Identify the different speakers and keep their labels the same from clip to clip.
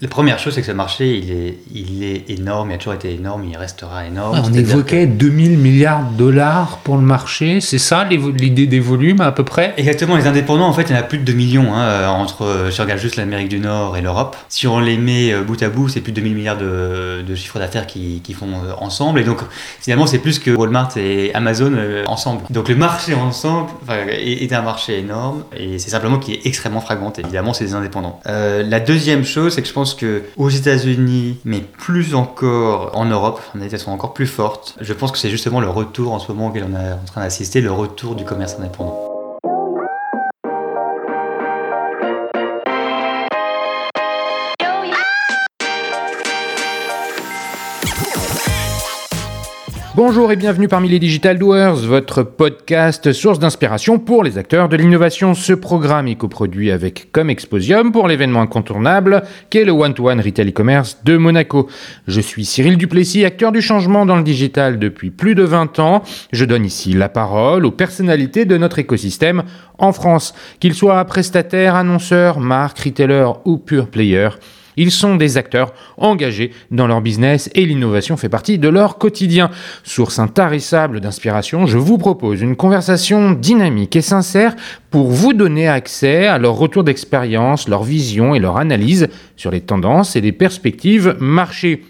Speaker 1: La première chose, c'est que ce marché, il est, il est énorme, il a toujours été énorme, il restera énorme.
Speaker 2: on évoquait 2000 milliards de dollars pour le marché, c'est ça l'idée des volumes à peu près?
Speaker 1: Exactement, les indépendants, en fait, il y en a plus de 2 millions, hein, euh, entre, euh, si on regarde juste l'Amérique du Nord et l'Europe. Si on les met euh, bout à bout, c'est plus de 2000 milliards de, de chiffre d'affaires qui, qui font euh, ensemble. Et donc, finalement, c'est plus que Walmart et Amazon euh, ensemble. Donc, le marché ensemble enfin, est, est un marché énorme et c'est simplement qu'il est extrêmement fragmenté. Évidemment, c'est des indépendants. Euh, la deuxième chose, c'est que je pense que aux États-Unis, mais plus encore en Europe, en États sont encore plus fortes. Je pense que c'est justement le retour en ce moment auquel on est en train d'assister, le retour du commerce indépendant.
Speaker 2: Bonjour et bienvenue parmi les Digital Doers, votre podcast source d'inspiration pour les acteurs de l'innovation. Ce programme est coproduit avec Comexposium pour l'événement incontournable qu'est le One-to-One Retail e-commerce de Monaco. Je suis Cyril Duplessis, acteur du changement dans le digital depuis plus de 20 ans. Je donne ici la parole aux personnalités de notre écosystème en France, qu'ils soient prestataires, annonceurs, marques, retailers ou pure players. Ils sont des acteurs engagés dans leur business et l'innovation fait partie de leur quotidien. Source intarissable d'inspiration, je vous propose une conversation dynamique et sincère pour vous donner accès à leur retour d'expérience, leur vision et leur analyse sur les tendances et les perspectives marché.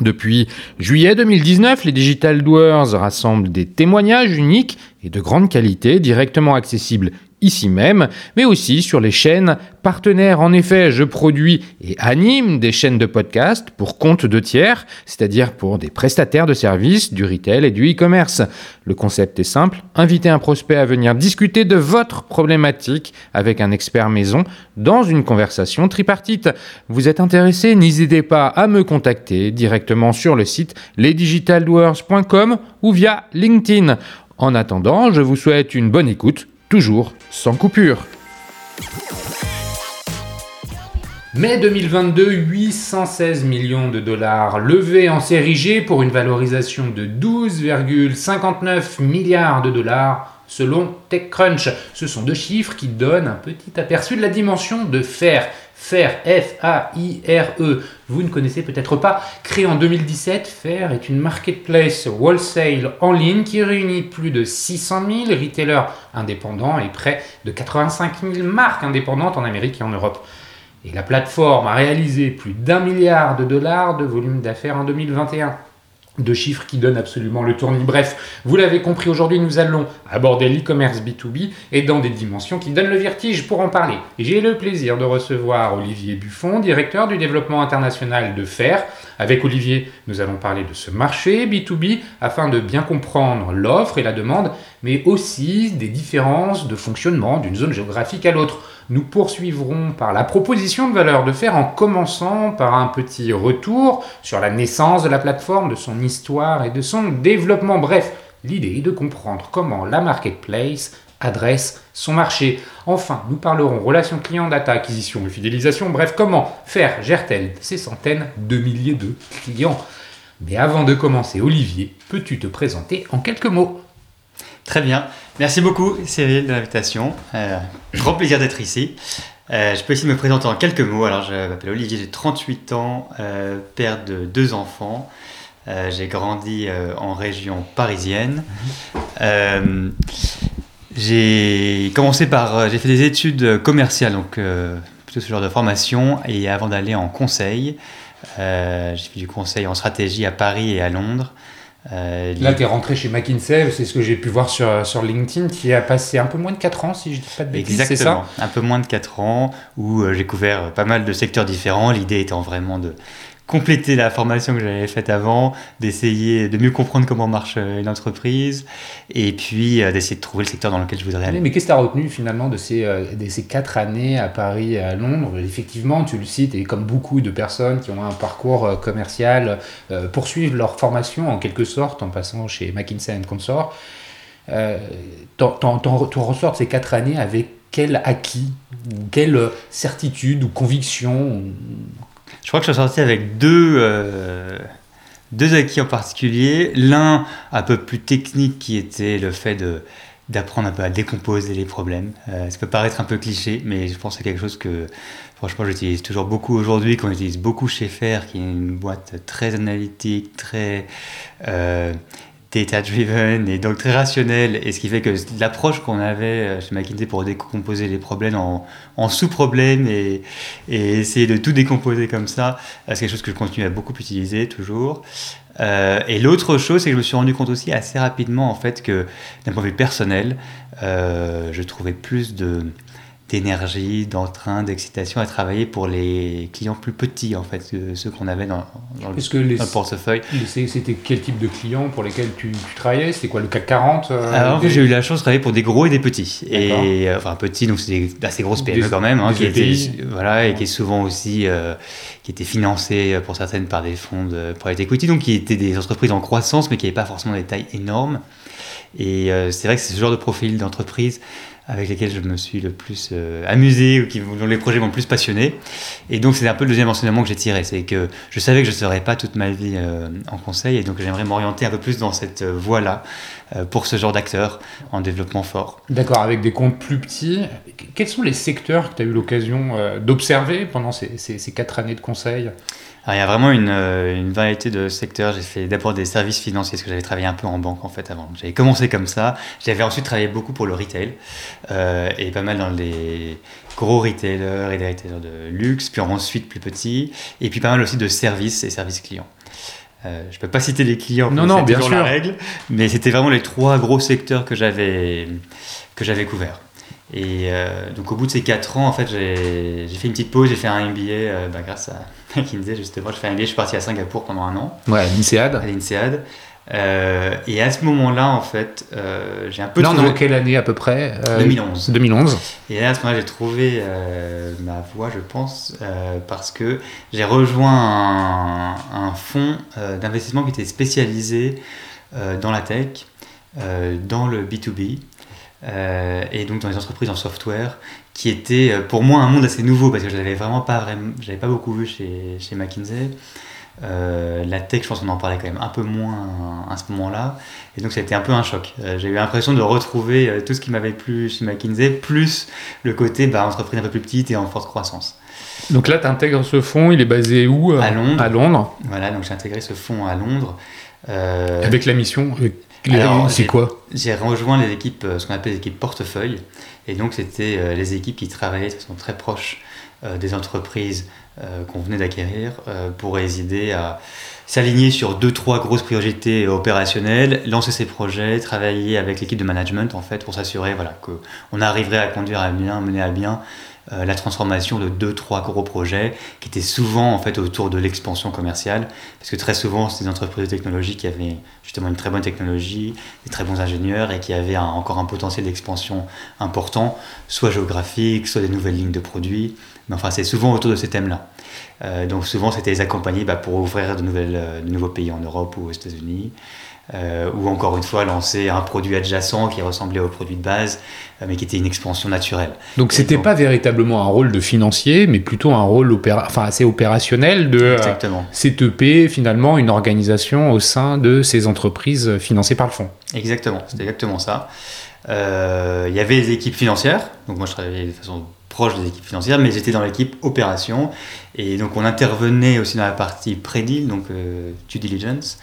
Speaker 2: Depuis juillet 2019, les Digital Doers rassemblent des témoignages uniques et de grande qualité directement accessibles ici même, mais aussi sur les chaînes partenaires. En effet, je produis et anime des chaînes de podcast pour compte de tiers, c'est-à-dire pour des prestataires de services, du retail et du e-commerce. Le concept est simple, inviter un prospect à venir discuter de votre problématique avec un expert maison dans une conversation tripartite. Vous êtes intéressé, n'hésitez pas à me contacter directement sur le site lesdigitaldoers.com ou via LinkedIn. En attendant, je vous souhaite une bonne écoute toujours sans coupure. Mai 2022, 816 millions de dollars levés en série G pour une valorisation de 12,59 milliards de dollars selon TechCrunch. Ce sont deux chiffres qui donnent un petit aperçu de la dimension de FAIR. FAIR, F-A-I-R-E. Vous ne connaissez peut-être pas. Créé en 2017, FAIR est une marketplace wholesale en ligne qui réunit plus de 600 000 retailers indépendants et près de 85 000 marques indépendantes en Amérique et en Europe. Et la plateforme a réalisé plus d'un milliard de dollars de volume d'affaires en 2021. Deux chiffres qui donnent absolument le tournis. Bref, vous l'avez compris, aujourd'hui nous allons aborder l'e-commerce B2B et dans des dimensions qui donnent le vertige pour en parler. J'ai le plaisir de recevoir Olivier Buffon, directeur du développement international de FAIR. Avec Olivier, nous allons parler de ce marché B2B afin de bien comprendre l'offre et la demande, mais aussi des différences de fonctionnement d'une zone géographique à l'autre. Nous poursuivrons par la proposition de valeur de faire en commençant par un petit retour sur la naissance de la plateforme, de son histoire et de son développement. Bref, l'idée est de comprendre comment la marketplace adresse son marché. Enfin, nous parlerons relations clients, data, acquisition et fidélisation. Bref, comment faire gère-t-elle ces centaines de milliers de clients Mais avant de commencer, Olivier, peux-tu te présenter en quelques mots?
Speaker 1: Très bien. Merci beaucoup, Cyril, de l'invitation. Euh, grand plaisir d'être ici. Euh, je peux aussi me présenter en quelques mots. Alors, je m'appelle Olivier, j'ai 38 ans, euh, père de deux enfants. J'ai grandi en région parisienne. J'ai commencé par. euh, J'ai fait des études commerciales, donc euh, plutôt ce genre de formation. Et avant d'aller en conseil, euh, j'ai fait du conseil en stratégie à Paris et à Londres. Euh,
Speaker 2: Là, tu es rentré chez McKinsey, c'est ce que j'ai pu voir sur, sur LinkedIn, qui a passé un peu moins de 4 ans, si je dis pas de bêtises,
Speaker 1: Exactement,
Speaker 2: ça?
Speaker 1: Un peu moins de 4 ans, où euh, j'ai couvert pas mal de secteurs différents. L'idée étant vraiment de compléter la formation que j'avais faite avant, d'essayer de mieux comprendre comment marche euh, une entreprise, et puis euh, d'essayer de trouver le secteur dans lequel je voudrais aller.
Speaker 2: Mais qu'est-ce que tu as retenu finalement de ces, euh, de ces 4 années à Paris et à Londres? Effectivement, tu le cites, et comme beaucoup de personnes qui ont un parcours commercial, poursuivent leur formation en quelque sorte en passant chez McKinsey Consort. T'en ressors de ces 4 années avec quel acquis, quelle certitude ou conviction
Speaker 1: Je crois que je suis sorti avec deux, euh, deux acquis en particulier. L'un un peu plus technique qui était le fait de d'apprendre un peu à décomposer les problèmes. ça peut paraître un peu cliché, mais je pense que c'est quelque chose que franchement j'utilise toujours beaucoup aujourd'hui, qu'on utilise beaucoup chez Fer, qui est une boîte très analytique, très data-driven et donc très rationnel. Et ce qui fait que l'approche qu'on avait euh, chez McKinsey pour décomposer les problèmes en, sous-problèmes et, essayer de tout décomposer comme ça, euh, c'est quelque chose que je continue à beaucoup utiliser toujours. Euh, et l'autre chose, c'est que je me suis rendu compte aussi assez rapidement en fait que d'un point de vue personnel, je trouvais plus de d'énergie, d'entrain, d'excitation à travailler pour les clients plus petits, en fait, que ceux qu'on avait dans, dans, le,
Speaker 2: que les,
Speaker 1: dans, le, portefeuille.
Speaker 2: C'était quel type de clients pour lesquels tu, tu travaillais? C'était quoi, le CAC 40
Speaker 1: euh, Alors, en fait, j'ai eu la chance de travailler pour des gros et des petits. Et, euh, enfin, petits, donc c'est des assez grosses PME quand même, hein, qui étaient, voilà, et qui est souvent aussi, euh, qui étaient financées pour certaines par des fonds de private equity, donc qui étaient des entreprises en croissance, mais qui n'avaient pas forcément des tailles énormes. Et c'est vrai que c'est ce genre de profil d'entreprise avec lesquels je me suis le plus euh, amusé ou qui, dont les projets m'ont le plus passionné. Et donc, c'est un peu le deuxième enseignement que j'ai tiré. C'est que je savais que je ne serais pas toute ma vie euh, en conseil et donc j'aimerais m'orienter un peu plus dans cette euh, voie-là pour ce genre d'acteur en développement fort.
Speaker 2: D'accord, avec des comptes plus petits. Quels sont les secteurs que tu as eu l'occasion d'observer pendant ces, quatre années de conseil?
Speaker 1: Alors, il y a vraiment une, une variété de secteurs. J'ai fait d'abord des services financiers, parce que j'avais travaillé un peu en banque en fait avant. J'avais commencé comme ça. J'avais ensuite travaillé beaucoup pour le retail euh, et pas mal dans les gros retailers et des retailers de luxe, puis ensuite plus petits, et puis pas mal aussi de services et services clients. Euh, je peux pas citer les clients,
Speaker 2: non, non, bien sûr. la
Speaker 1: règle, mais c'était vraiment les trois gros secteurs que j'avais que j'avais couverts. Et euh, donc au bout de ces 4 ans, en fait, j'ai fait une petite pause, j'ai fait un MBA euh, bah, grâce à McKinsey justement. J'ai fait un MBA, je suis parti à Singapour pendant un an.
Speaker 2: Ouais, à l'INSEAD.
Speaker 1: À l'INSEAD. Euh, et à ce moment-là, en fait, j'ai un peu.
Speaker 2: Là, on est en quelle année à peu près
Speaker 1: 2011.
Speaker 2: 2011.
Speaker 1: Et là, à ce moment-là, j'ai trouvé ma voie, je pense, parce que j'ai rejoint un, un fonds d'investissement qui était spécialisé dans la tech, dans le B2B. Euh, et donc dans les entreprises en software, qui était euh, pour moi un monde assez nouveau parce que je n'avais vraiment pas vraiment, j'avais pas beaucoup vu chez, chez McKinsey. Euh, la tech, je pense qu'on en parlait quand même un peu moins à ce moment-là, et donc ça a été un peu un choc. j'ai eu l'impression de retrouver tout ce qui m'avait plu chez McKinsey, plus le côté bah, entreprise un peu plus petite et en forte croissance.
Speaker 2: Donc là, tu intègres ce fonds, il est basé où
Speaker 1: À Londres.
Speaker 2: À Londres?
Speaker 1: Voilà, donc j'ai intégré ce fonds à Londres.
Speaker 2: Avec la mission c'est quoi
Speaker 1: J'ai rejoint les équipes, euh, ce qu'on appelle les équipes portefeuille. Et donc, c'était euh, les équipes qui travaillaient de façon très proche euh, des entreprises qu'on venait d'acquérir pour les aider à s'aligner sur deux, trois grosses priorités opérationnelles, lancer ses projets, travailler avec l'équipe de management, en fait, pour s'assurer voilà, qu'on arriverait à conduire à bien, mener à bien euh, la transformation de deux, trois gros projets qui étaient souvent en fait autour de l'expansion commerciale, parce que très souvent c'est des entreprises de technologie qui avaient justement une très bonne technologie, des très bons ingénieurs et qui avaient encore un potentiel d'expansion important, soit géographique, soit des nouvelles lignes de produits. Mais enfin, c'est souvent autour de ces thèmes-là. Euh, donc souvent, c'était les accompagner bah, pour ouvrir de, nouvelles, euh, de nouveaux pays en Europe ou aux États-Unis. Euh, ou encore une fois lancer un produit adjacent qui ressemblait au produit de base, euh, mais qui était une expansion naturelle.
Speaker 2: Donc c'était pas véritablement un rôle de financier, mais plutôt un rôle enfin, assez opérationnel de euh,
Speaker 1: Exactement.
Speaker 2: CTP, finalement une organisation au sein de ces entreprises financées par le fonds.
Speaker 1: Exactement, c'était exactement ça. Il y avait des équipes financières, donc moi je travaillais de façon proche des équipes financières, mais j'étais dans l'équipe opération, et donc on intervenait aussi dans la partie pré-deal, donc due diligence,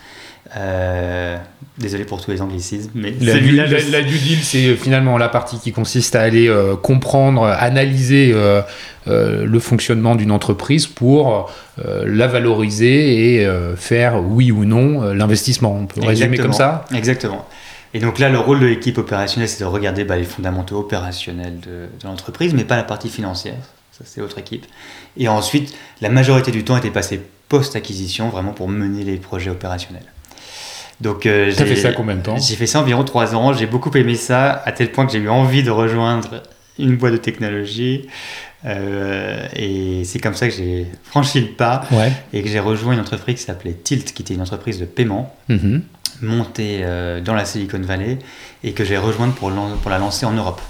Speaker 1: euh, désolé pour tous les anglicismes, mais
Speaker 2: la, la, due deal, c'est finalement la partie qui consiste à aller euh, comprendre, analyser euh, le fonctionnement d'une entreprise pour la valoriser et faire oui ou non l'investissement. On peut résumer comme ça
Speaker 1: Exactement. Et donc là, le rôle de l'équipe opérationnelle, c'est de regarder bah, les fondamentaux opérationnels de, de l'entreprise, mais pas la partie financière. Ça, c'est l'autre équipe. Et ensuite, la majorité du temps était passé post-acquisition, vraiment pour mener les projets opérationnels.
Speaker 2: Donc, euh, j'ai fait ça combien de temps
Speaker 1: J'ai fait ça environ 3 ans. J'ai beaucoup aimé ça, à tel point que j'ai eu envie de rejoindre une boîte de technologie. Euh, et c'est comme ça que j'ai franchi le pas et que j'ai rejoint une entreprise qui s'appelait Tilt, qui était une entreprise de paiement, mm-hmm. montée euh, dans la Silicon Valley et que j'ai rejointe pour, pour la lancer en Europe.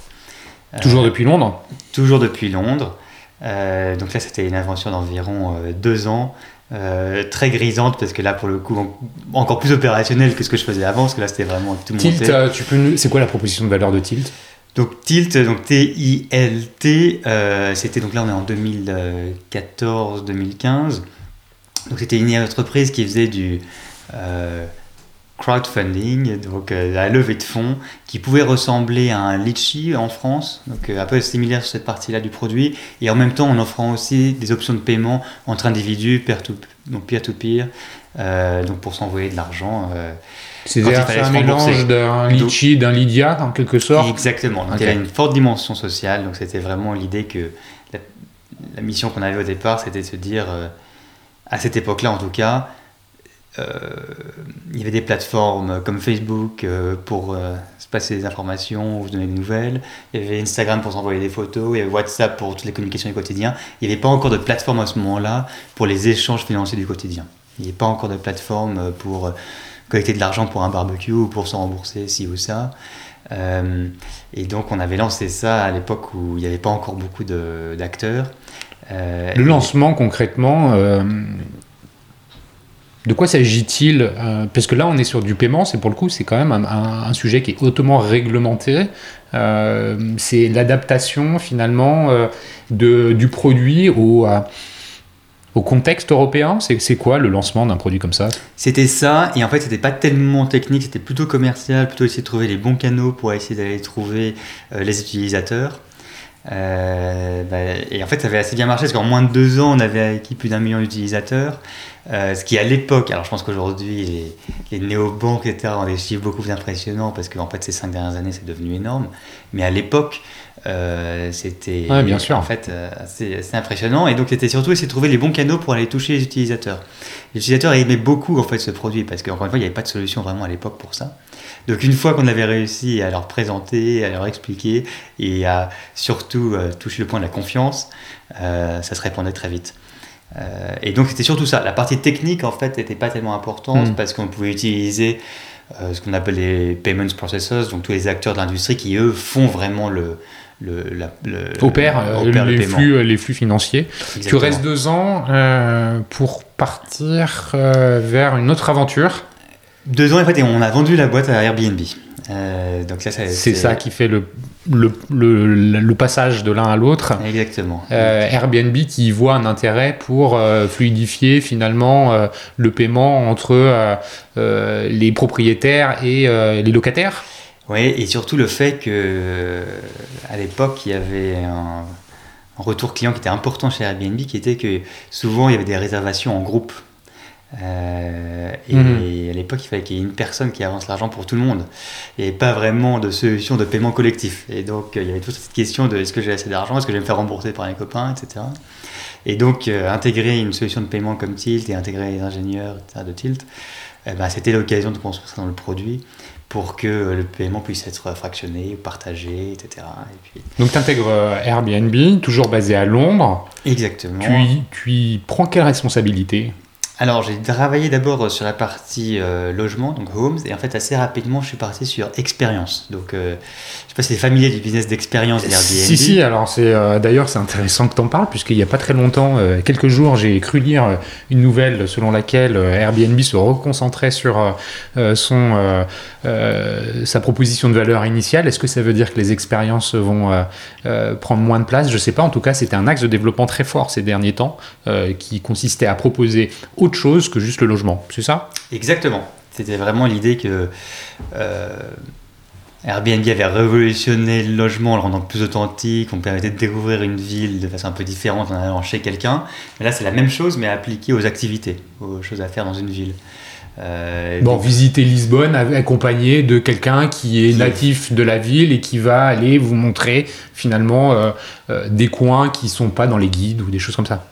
Speaker 2: Toujours depuis Londres
Speaker 1: Toujours depuis Londres. donc là, c'était une aventure d'environ deux ans euh, très grisante parce que là pour le coup encore plus opérationnelle que ce que je faisais avant parce que là c'était vraiment tout
Speaker 2: Tilt, euh, tu peux c'est quoi la proposition de valeur de Tilt?
Speaker 1: Donc Tilt, donc T-I-L-T, euh, c'était donc là on est en 2014-2015. Donc c'était une entreprise qui faisait du crowdfunding, donc la levée de fonds, qui pouvait ressembler à un litchi en France, donc un peu similaire sur cette partie-là du produit, et en même temps en offrant aussi des options de paiement entre individus, peer-to-peer, donc peer-to-peer, donc pour s'envoyer de l'argent.
Speaker 2: C'est-à-dire un mélange d'un litchi, d'un lydia en quelque sorte
Speaker 1: Exactement, donc il y avait une forte dimension sociale, donc c'était vraiment l'idée que la, mission qu'on avait au départ, c'était de se dire, à cette époque-là en tout cas, euh, il y avait des plateformes comme Facebook euh, pour euh, se passer des informations ou se donner des nouvelles. Il y avait Instagram pour s'envoyer des photos. Il y avait WhatsApp pour toutes les communications du quotidien. Il n'y avait pas encore de plateforme à ce moment-là pour les échanges financiers du quotidien. Il n'y avait pas encore de plateforme pour collecter de l'argent pour un barbecue ou pour se rembourser ci ou ça. et donc on avait lancé ça à l'époque où il n'y avait pas encore beaucoup d'acteurs.
Speaker 2: le lancement concrètement, de quoi s'agit-il euh, Parce que là, on est sur du paiement, c'est pour le coup, c'est quand même un, sujet qui est hautement réglementé. Euh, c'est l'adaptation finalement euh, du produit au, au contexte européen. C'est quoi le lancement d'un produit comme ça?
Speaker 1: C'était ça, et en fait, c'était pas tellement technique, c'était plutôt commercial, plutôt essayer de trouver les bons canaux pour essayer d'aller trouver les utilisateurs. Bah, et en fait, ça avait assez bien marché parce qu'en moins de deux ans, on avait acquis plus d'un million d'utilisateurs. Euh, ce qui à l'époque, alors je pense qu'aujourd'hui les, les néobanques etc. ont des chiffres beaucoup plus impressionnants parce qu'en fait ces cinq dernières années c'est devenu énorme, mais à l'époque euh, c'était
Speaker 2: bien sûr.
Speaker 1: en fait euh, assez, impressionnant et donc c'était surtout essayer de trouver les bons canaux pour aller toucher les utilisateurs. Les utilisateurs aimaient beaucoup en fait ce produit parce qu'encore une fois il n'y avait pas de solution vraiment à l'époque pour ça. Donc une fois qu'on avait réussi à leur présenter, à leur expliquer et à surtout toucher le point de la confiance, ça se répondait très vite. Euh, et donc c'était surtout ça. La partie technique en fait n'était pas tellement importante mm. parce qu'on pouvait utiliser euh, ce qu'on appelle les payments processors, donc tous les acteurs de l'industrie qui eux font vraiment le, le,
Speaker 2: opère, euh, les, flux, les flux financiers. Tu restes deux ans pour partir vers une autre aventure.
Speaker 1: Deux ans en fait et on a vendu la boîte à Airbnb. donc
Speaker 2: c'est ça qui fait le le, le, passage de l'un à l'autre.
Speaker 1: Exactement.
Speaker 2: Euh, Airbnb qui voit un intérêt pour euh, fluidifier finalement euh, le paiement entre les propriétaires et les locataires.
Speaker 1: Oui, et surtout le fait que à l'époque il y avait un, un, retour client qui était important chez Airbnb, qui était que souvent il y avait des réservations en groupe. Euh, et mhm. à l'époque, il fallait qu'il y ait une personne qui avance l'argent pour tout le monde. Et pas vraiment de solution de paiement collectif. Et donc, il y avait toute cette question de est-ce que j'ai assez d'argent, est-ce que je vais me faire rembourser par les copains, etc. Et donc, euh, intégrer une solution de paiement comme Tilt et intégrer les ingénieurs de Tilt, ben, c'était l'occasion de construire ça dans le produit pour que le paiement puisse être fractionné, partagé, etc. Et
Speaker 2: puis... Donc tu intègres euh, Airbnb, toujours basé à Londres.
Speaker 1: Exactement.
Speaker 2: Tu, tu y prends quelle responsabilité?
Speaker 1: Alors, j'ai travaillé d'abord sur la partie euh, logement, donc homes, et en fait, assez rapidement, je suis parti sur expérience. Donc, euh, je sais pas si c'est familier du business d'expérience d'Airbnb.
Speaker 2: Si, si, alors c'est euh, d'ailleurs, c'est intéressant que tu en parles, puisqu'il n'y a pas très longtemps, quelques jours, j'ai cru lire une nouvelle selon laquelle Airbnb se reconcentrait sur son, sa proposition de valeur initiale. Est-ce que ça veut dire que les expériences vont prendre moins de place? Je ne sais pas, en tout cas, c'était un axe de développement très fort ces derniers temps, qui consistait à proposer autre chose que juste le logement, c'est ça?
Speaker 1: Exactement. C'était vraiment l'idée que euh, Airbnb avait révolutionné le logement en le rendant plus authentique, on permettait de découvrir une ville de façon un peu différente en allant chez quelqu'un. Mais là, c'est la même chose, mais appliquée aux activités, aux choses à faire dans une ville.
Speaker 2: Euh, bon, visiter Lisbonne accompagné de quelqu'un qui est natif de la ville et qui va aller vous montrer finalement euh, des coins qui sont pas dans les guides ou des choses comme ça.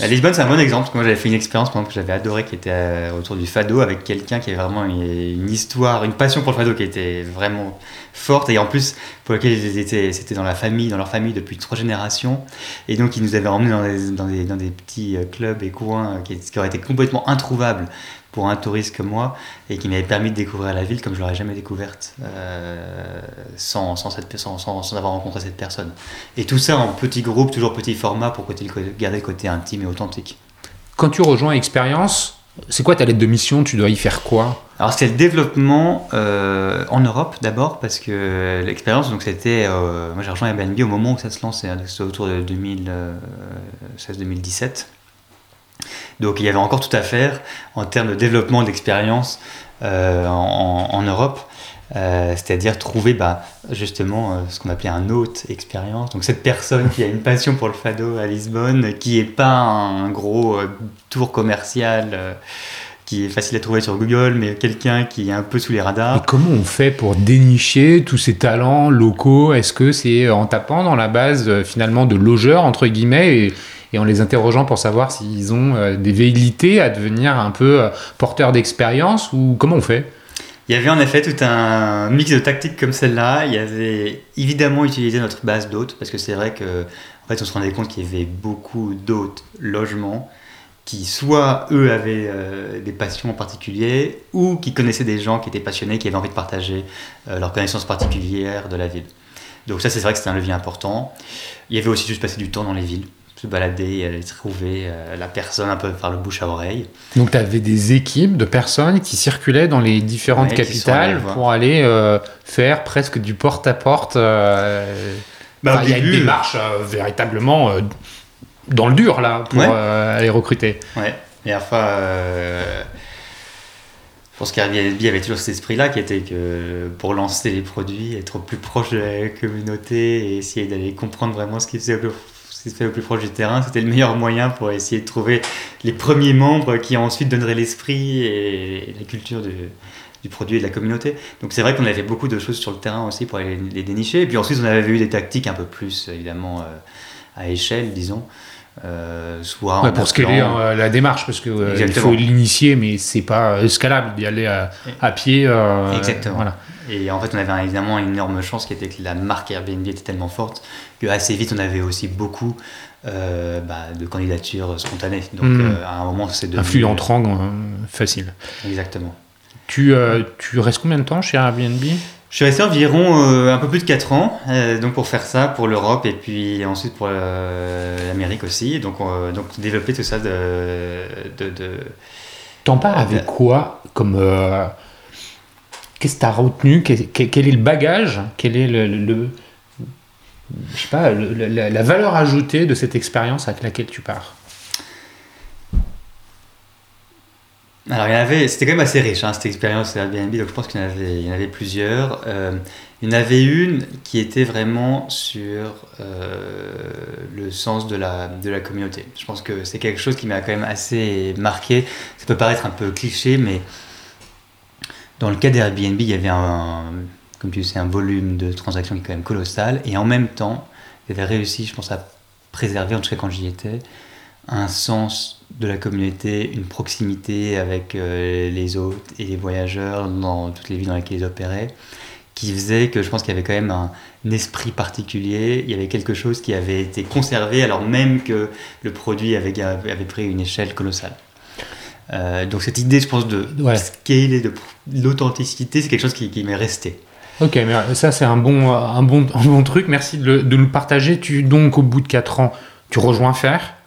Speaker 1: À Lisbonne, c'est un bon exemple. moi, j'avais fait une expérience que j'avais adoré qui était euh, autour du fado avec quelqu'un qui avait vraiment une, histoire, une passion pour le fado qui était vraiment forte et en plus pour lequel ils étaient, c'était dans la famille, dans leur famille depuis trois générations. Et donc, ils nous avaient emmenés dans des, dans des, petits euh, clubs et coins euh, qui auraient été complètement introuvables pour un touriste comme moi et qui m'avait permis de découvrir la ville comme je l'aurais jamais découverte euh, sans, sans, cette, sans, sans, avoir rencontré cette personne. Et tout ça en petit groupe, toujours petit format pour garder le côté intime et authentique.
Speaker 2: Quand tu rejoins Expérience, c'est quoi ta lettre de mission? Tu dois y faire quoi?
Speaker 1: Alors c'est le développement euh, en Europe d'abord parce que l'expérience donc c'était euh, moi j'ai rejoint Airbnb au moment où ça se lance, c'est autour de 2016-2017. Donc il y avait encore tout à faire en termes de développement d'expérience euh, en, Europe. Euh, c'est-à-dire trouver bah, justement euh, ce qu'on appelait un hôte expérience. Donc cette personne qui a une passion pour le fado à Lisbonne, qui n'est pas un gros tour commercial qui est facile à trouver sur Google, mais quelqu'un qui est un peu sous les radars.
Speaker 2: Comment on fait pour dénicher tous ces talents locaux? Est-ce que c'est en tapant dans la base finalement de logeurs, entre guillemets, et, et en les interrogeant pour savoir s'ils ont des velléités à devenir un peu porteurs d'expérience, ou comment on fait
Speaker 1: il y avait en effet tout un mix de tactiques comme celle-là. Il y avait évidemment utilisé notre base d'hôtes, parce que c'est vrai que en fait, on se rendait compte qu'il y avait beaucoup d'hôtes logements qui soit eux avaient euh, des passions en particulier ou qui connaissaient des gens qui étaient passionnés, qui avaient envie de partager euh, leurs connaissances particulières de la ville. Donc ça, c'est vrai que c'était un levier important. Il y avait aussi juste passer du temps dans les villes se balader, aller trouver euh, la personne un peu par le bouche à oreille.
Speaker 2: Donc tu avais des équipes de personnes qui circulaient dans les différentes capitales pour aller euh, faire presque du porte-à-porte. Euh, bah, il y a une démarche véritablement dans le dur là pour aller recruter.
Speaker 1: Ouais, et enfin. Je pense qu'Airbnb avait toujours cet esprit-là qui était que pour lancer les produits, être plus proche de la communauté et essayer d'aller comprendre vraiment ce qui faisait ce qui se fait au plus proche du terrain, c'était le meilleur moyen pour essayer de trouver les premiers membres qui ensuite donneraient l'esprit et la culture du, du, produit et de la communauté. Donc c'est vrai qu'on avait fait beaucoup de choses sur le terrain aussi pour aller les dénicher. Et puis ensuite, on avait eu des tactiques un peu plus, évidemment, euh, à échelle, disons.
Speaker 2: Euh, soit pour scaler euh, la démarche parce que euh, il faut l'initier mais c'est pas escalable d'y aller à, à pied
Speaker 1: exactement. voilà. et en fait on avait évidemment une énorme chance qui était que la marque Airbnb était tellement forte que assez vite on avait aussi beaucoup bah, de candidatures spontanées. Donc hmm. à un moment c'est
Speaker 2: de un flux entrant facile.
Speaker 1: Exactement.
Speaker 2: Tu, tu restes combien de temps chez Airbnb?
Speaker 1: Je suis resté environ euh, un peu plus de 4 ans, euh, donc pour faire ça, pour l'Europe et puis ensuite pour euh, l'Amérique aussi. Donc, donc développer tout ça de. de, de
Speaker 2: T'en parles avec quoi comme. Qu'est-ce que tu as retenu quel, est le bagage? Quel est le, je sais pas, la valeur ajoutée de cette expérience avec laquelle tu pars?
Speaker 1: Alors, il y avait, c'était quand même assez riche, hein, cette expérience Airbnb, donc je pense qu'il y en avait, il y en avait plusieurs. Euh, il y en avait une qui était vraiment sur euh, le sens de la, de la communauté. Je pense que c'est quelque chose qui m'a quand même assez marqué. Ça peut paraître un peu cliché, mais dans le cas d'Airbnb, il y avait un, comme tu sais, un volume de transactions qui est quand même colossal, et en même temps, il avait réussi, je pense, à préserver, en tout cas quand j'y étais, un sens de la communauté, une proximité avec euh, les hôtes et les voyageurs dans toutes les villes dans lesquelles ils opéraient, qui faisait que je pense qu'il y avait quand même un, esprit particulier, il y avait quelque chose qui avait été conservé alors même que le produit avait, avait pris une échelle colossale. Euh, donc cette idée, je pense, de scale et de l'authenticité, c'est quelque chose qui, m'est resté.
Speaker 2: Ok, mais ça c'est un bon, un, bon, un bon truc, merci de le, de le partager. Tu, donc au bout de 4 ans, tu rejoins Faire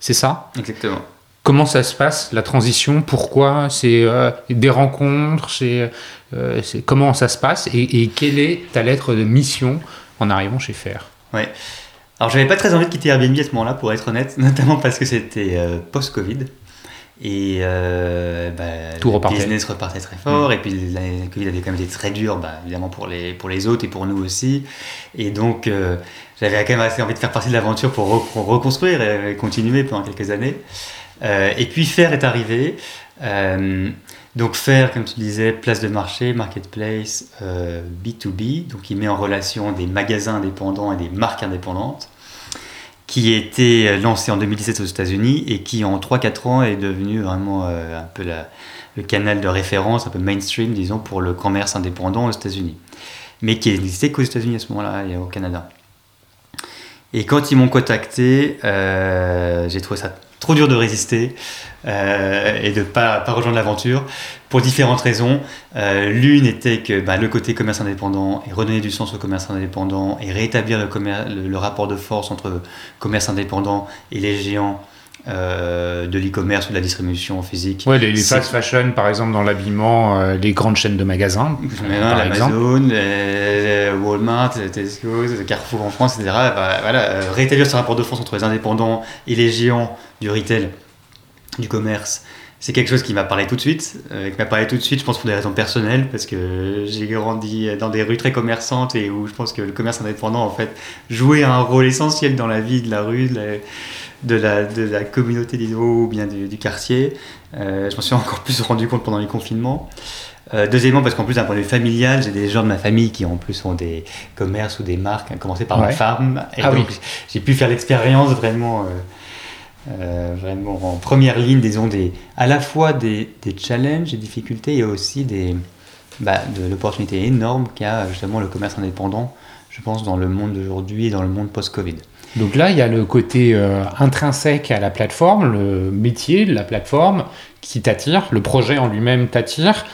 Speaker 2: c'est ça
Speaker 1: Exactement.
Speaker 2: Comment ça se passe, la transition? Pourquoi? C'est euh, des rencontres? C'est euh, Comment ça se passe? Et, quelle est ta lettre de mission en arrivant chez Fer
Speaker 1: Ouais. Alors, j'avais pas très envie de quitter Airbnb à ce moment-là, pour être honnête, notamment parce que c'était euh, post-Covid. Et bah,
Speaker 2: Tout
Speaker 1: le business repartait très fort. Mm. Et puis la Covid avait quand même été très dur, bah, évidemment pour les, pour les autres et pour nous aussi. Et donc, j'avais quand même assez envie de faire partie de l'aventure pour, reconstruire et, continuer pendant quelques années. Euh, et puis Faire est arrivé. Euh, donc Faire, comme tu disais, place de marché, marketplace, B2B. Euh, donc il met en relation des magasins indépendants et des marques indépendantes qui a été lancé en 2017 aux États-Unis et qui en 3-4 ans est devenu vraiment un peu le canal de référence, un peu mainstream, disons, pour le commerce indépendant aux États-Unis. Mais qui n'existait qu'aux États-Unis à ce moment-là et au Canada. Et quand ils m'ont contacté, euh, j'ai trouvé ça trop dur de résister euh, et de ne pas, rejoindre l'aventure pour différentes raisons. Euh, l'une était que bah, le côté commerce indépendant et redonner du sens au commerce indépendant et rétablir le, rapport de force entre commerce indépendant et les géants euh, de l'e-commerce ou de la distribution physique.
Speaker 2: Ouais, les, fast fashion, par exemple, dans l'habillement, euh, les grandes chaînes de magasins.
Speaker 1: Amazon, Walmart, Tesco, Carrefour en France, etc. Bah, voilà, rétablir ce rapport de force entre les indépendants et les géants du retail, du commerce, c'est quelque chose qui m'a parlé tout de suite, euh, qui m'a parlé tout de suite, je pense pour des raisons personnelles, parce que j'ai grandi dans des rues très commerçantes et où je pense que le commerce indépendant, en fait, jouait un rôle essentiel dans la vie de la rue, de la, de la, communauté d'Iso ou bien du, quartier. Euh, je m'en suis encore plus rendu compte pendant les confinements. Euh, deuxièmement, parce qu'en plus d'un point de vue familial, j'ai des gens de ma famille qui en plus ont des commerces ou des marques, à commencer par ma femme. Et ah donc, j'ai pu faire l'expérience vraiment euh, vraiment en première ligne, disons, des, à la fois des, des challenges, des difficultés et aussi des, bah, de l'opportunité énorme qu'a justement le commerce indépendant, je pense, dans le monde d'aujourd'hui et dans le monde post-Covid.
Speaker 2: Donc là, il y a le côté euh, intrinsèque à la plateforme, le métier de la plateforme qui t'attire, le projet en lui-même t'attire,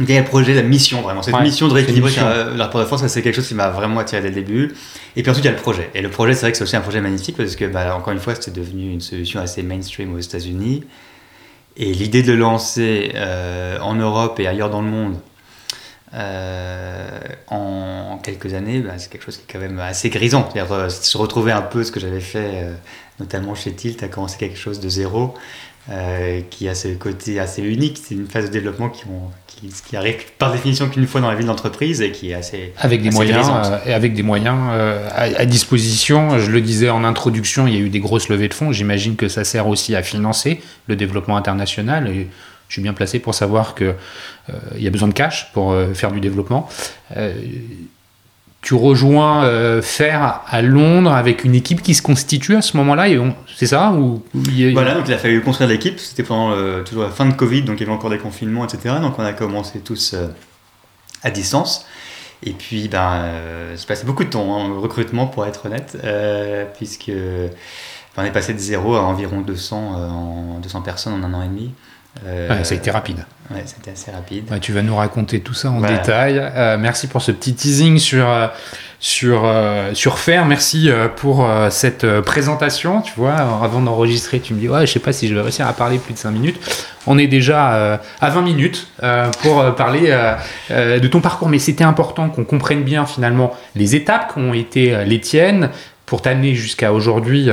Speaker 1: il y a le projet, la mission vraiment? Cette mission de rééquilibrer le rapport de force, c'est quelque chose qui m'a vraiment attiré dès le début. Et puis ensuite, il y a le projet. Et le projet, c'est vrai que c'est aussi un projet magnifique parce que, bah, encore une fois, c'était devenu une solution assez mainstream aux États-Unis. Et l'idée de le lancer euh, en Europe et ailleurs dans le monde euh, en quelques années, bah, c'est quelque chose qui est quand même assez grisant. Euh, se retrouver un peu ce que j'avais fait, notamment chez Tilt, à commencer quelque chose de zéro. qui a ce côté assez unique, c'est une phase de développement qui, ont, qui, arrive par définition qu'une fois dans la vie d'entreprise et qui est assez
Speaker 2: avec des moyens euh, et avec des moyens euh, à, disposition. Je le disais en introduction, il y a eu des grosses levées de fonds. J'imagine que ça sert aussi à financer le développement international. Et je suis bien placé pour savoir que euh, y a besoin de cash pour faire du développement tu rejoins euh, Faire à Londres avec une équipe qui se constitue à ce moment-là, c'est ça
Speaker 1: Voilà, donc il a fallu construire l'équipe, c'était pendant toujours la fin de Covid, donc il y avait encore des confinements, etc. Donc on a commencé tous euh, à distance. Et puis, ben, euh, j'ai passé beaucoup de temps en recrutement, pour être honnête, puisque on est passé de zéro à environ 200, en 200 personnes en un an et demi.
Speaker 2: Euh, ça a été rapide.
Speaker 1: Ouais, c'était assez rapide.
Speaker 2: tu vas nous raconter tout ça en détail. Euh, merci pour ce petit teasing sur, euh, sur, sur Faire. Merci pour cette présentation. Tu vois, avant d'enregistrer, tu me dis, ouais, je sais pas si je vais réussir à parler plus de 5 minutes. On est déjà à 20 minutes pour parler de ton parcours, mais c'était important qu'on comprenne bien finalement les étapes qui ont été les tiennes pour t'amener jusqu'à aujourd'hui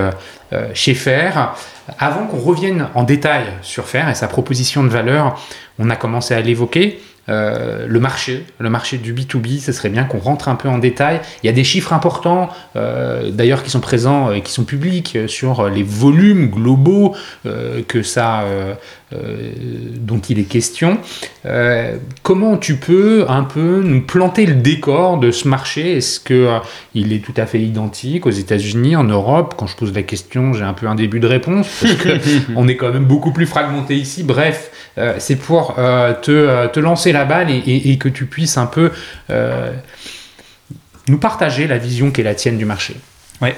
Speaker 2: chez Faire. Avant qu'on revienne en détail sur Fer et sa proposition de valeur, on a commencé à l'évoquer. Euh, le marché, le marché du B2B, ce serait bien qu'on rentre un peu en détail. Il y a des chiffres importants, euh, d'ailleurs, qui sont présents et qui sont publics sur les volumes globaux euh, que ça, dont il est question. comment tu peux un peu nous planter le décor de ce marché? Est-ce que il est tout à fait identique aux États-Unis, en Europe? Quand je pose la question, j'ai un peu un début de réponse parce qu'on est quand même beaucoup plus fragmenté ici. Bref, c'est pour te, te lancer la balle et, que tu puisses un peu euh, nous partager la vision qui est la tienne du marché.
Speaker 1: Oui.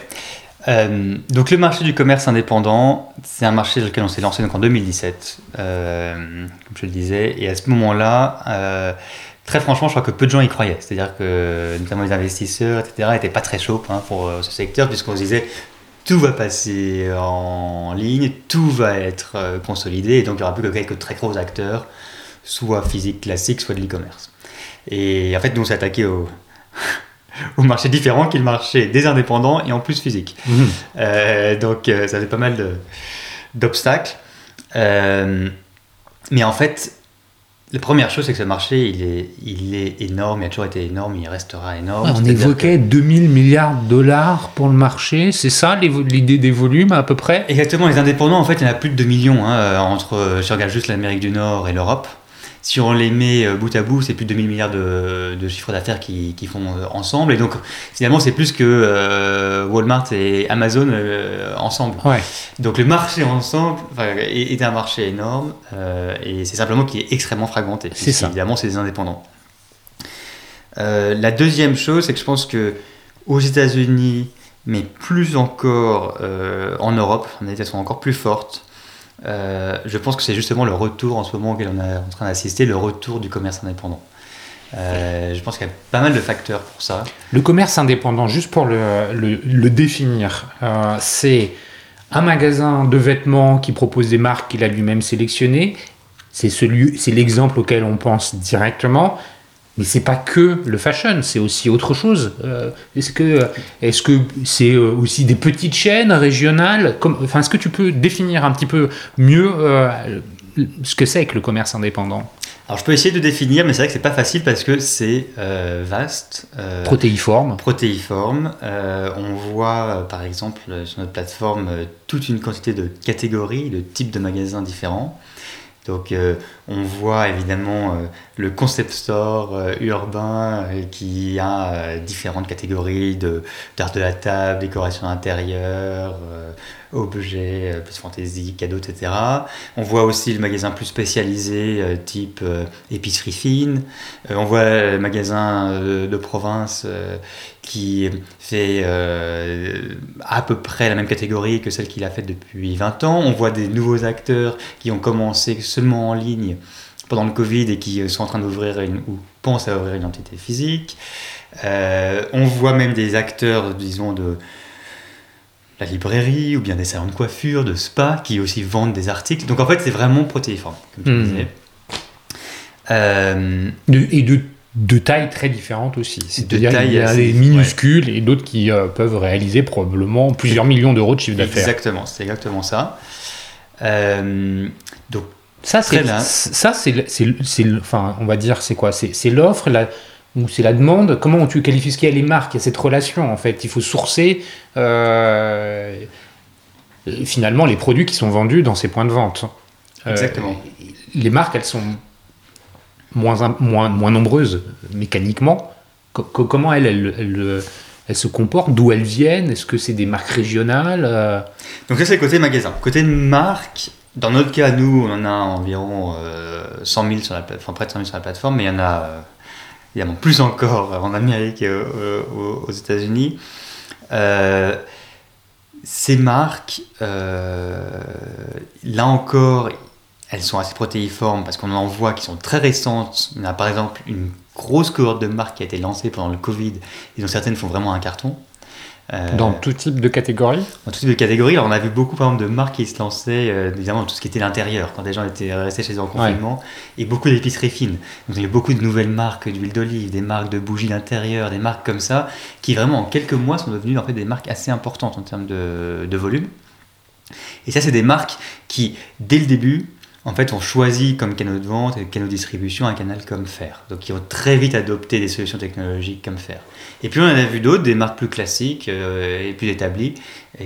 Speaker 1: Euh, donc le marché du commerce indépendant, c'est un marché sur lequel on s'est lancé donc en 2017, euh, comme je le disais, et à ce moment-là, très franchement, je crois que peu de gens y croyaient. C'est-à-dire que notamment les investisseurs, etc., n'étaient pas très chauds hein, pour ce secteur, puisqu'on se disait tout va passer en ligne, tout va être consolidé, et donc il n'y aura plus que quelques très gros acteurs soit physique classique, soit de l'e-commerce. Et en fait, nous, on s'est attaqué au, au marché différent qui est le marché des indépendants et en plus physique. Mhm. Euh, donc, euh, ça fait pas mal d'obstacles. Euh, mais en fait, la première chose, c'est que ce marché, il est, il est énorme, il a toujours été énorme, il restera énorme.
Speaker 2: on évoquait 2000 milliards de dollars pour le marché, c'est ça l'idée des volumes à peu près?
Speaker 1: Exactement, les indépendants, en fait, il y en a plus de 2 millions, hein, entre, je regarde juste l'Amérique du Nord et l'Europe si on les met euh, bout à bout, c'est plus de 2000 milliards de, de chiffre d'affaires qui, qui, font euh, ensemble. Et donc, finalement, c'est plus que euh, Walmart et Amazon ensemble. Donc, le marché ensemble est, un marché énorme et c'est simplement qu'il est extrêmement fragmenté.
Speaker 2: C'est ça.
Speaker 1: Évidemment, c'est des indépendants. la deuxième chose, c'est que je pense que aux États-Unis, mais plus encore en Europe, les sont encore plus fortes. Euh, je pense que c'est justement le retour en ce moment auquel on est en train d'assister, le retour du commerce indépendant. Euh, je pense qu'il y a pas mal de facteurs pour ça.
Speaker 2: Le commerce indépendant, juste pour le, définir, euh, c'est un magasin de vêtements qui propose des marques qu'il a lui-même sélectionnées. C'est l'exemple auquel on pense directement. Mais c'est pas que le fashion, c'est aussi autre chose. Euh, est-ce que est-ce que c'est euh, aussi des petites chaînes régionales? Comme, Enfin, est-ce que tu peux définir un petit peu mieux euh, ce que c'est que le commerce indépendant?
Speaker 1: Alors, je peux essayer de définir, mais c'est vrai que c'est pas facile parce que c'est vaste.
Speaker 2: protéiforme.
Speaker 1: Protéiforme. on voit, par exemple, sur notre plateforme, toute une quantité de catégories, de types de magasins différents. Donc euh, on voit évidemment euh, le concept store euh, urbain qui a différentes catégories d'art de, la table, décoration intérieure, objets plus fantasy, cadeaux, etc. On voit aussi le magasin plus spécialisé type épicerie fine. on voit le magasin de province qui fait euh, à peu près la même catégorie que celle qu'il a faite depuis 20 ans. On voit des nouveaux acteurs qui ont commencé seulement en ligne pendant le Covid et qui sont en train d'ouvrir ou pensent à ouvrir une entité physique. Euh, on voit même des acteurs, disons, de la librairie ou bien des salons de coiffure, de spa, qui aussi vendent des articles. Donc en fait, c'est vraiment protéiforme, comme tu mmh. disais.
Speaker 2: Euh, et de de tailles très différentes aussi. C'est-à-dire qu'il y a des minuscules et d'autres qui euh, peuvent réaliser probablement plusieurs millions d'euros de chiffre d'affaires.
Speaker 1: Exactement, c'est exactement ça. Euh,
Speaker 2: donc ça c'est ça c'est enfin on va dire c'est quoi? C'est l'offre la ou c'est la demande? Comment tu qualifies ce qu'il y a les marques? Il y a cette relation en fait. Il faut sourcer euh, finalement les produits qui sont vendus dans ces points de vente.
Speaker 1: Exactement.
Speaker 2: les marques elles sont moins, moins, moins nombreuses mécaniquement. comment elles, elles, elles, se comportent D'où elles viennent? Est-ce que c'est des marques régionales euh?
Speaker 1: Donc ça c'est côté magasin. Côté marque, dans notre cas, nous, on en a environ 100 euh, 000 sur la plateforme, près de 100 000 sur la plateforme, mais il y en a euh, évidemment plus encore en Amérique et aux, États-Unis. ces marques, là encore, elles sont assez protéiformes parce qu'on en voit qui sont très récentes. On a par exemple une grosse cohorte de marques qui a été lancée pendant le Covid et dont certaines font vraiment un carton.
Speaker 2: Euh, dans tout type de catégorie?
Speaker 1: Dans tout type de catégorie. Alors on a vu beaucoup par exemple de marques qui se lançaient euh, évidemment dans tout ce qui était l'intérieur, quand des gens étaient restés chez eux en confinement, et beaucoup d'épiceries fines. Donc il y a beaucoup de nouvelles marques d'huile d'olive, des marques de bougies d'intérieur, des marques comme ça, qui vraiment en quelques mois sont devenues en fait des marques assez importantes en termes de, de volume. Et ça c'est des marques qui, dès le début, en fait, on choisit comme canal de vente et canal de distribution un canal comme Fer. Donc, ils ont très vite adopté des solutions technologiques comme Fer. Et puis, on en a vu d'autres, des marques plus classiques euh, et plus établies,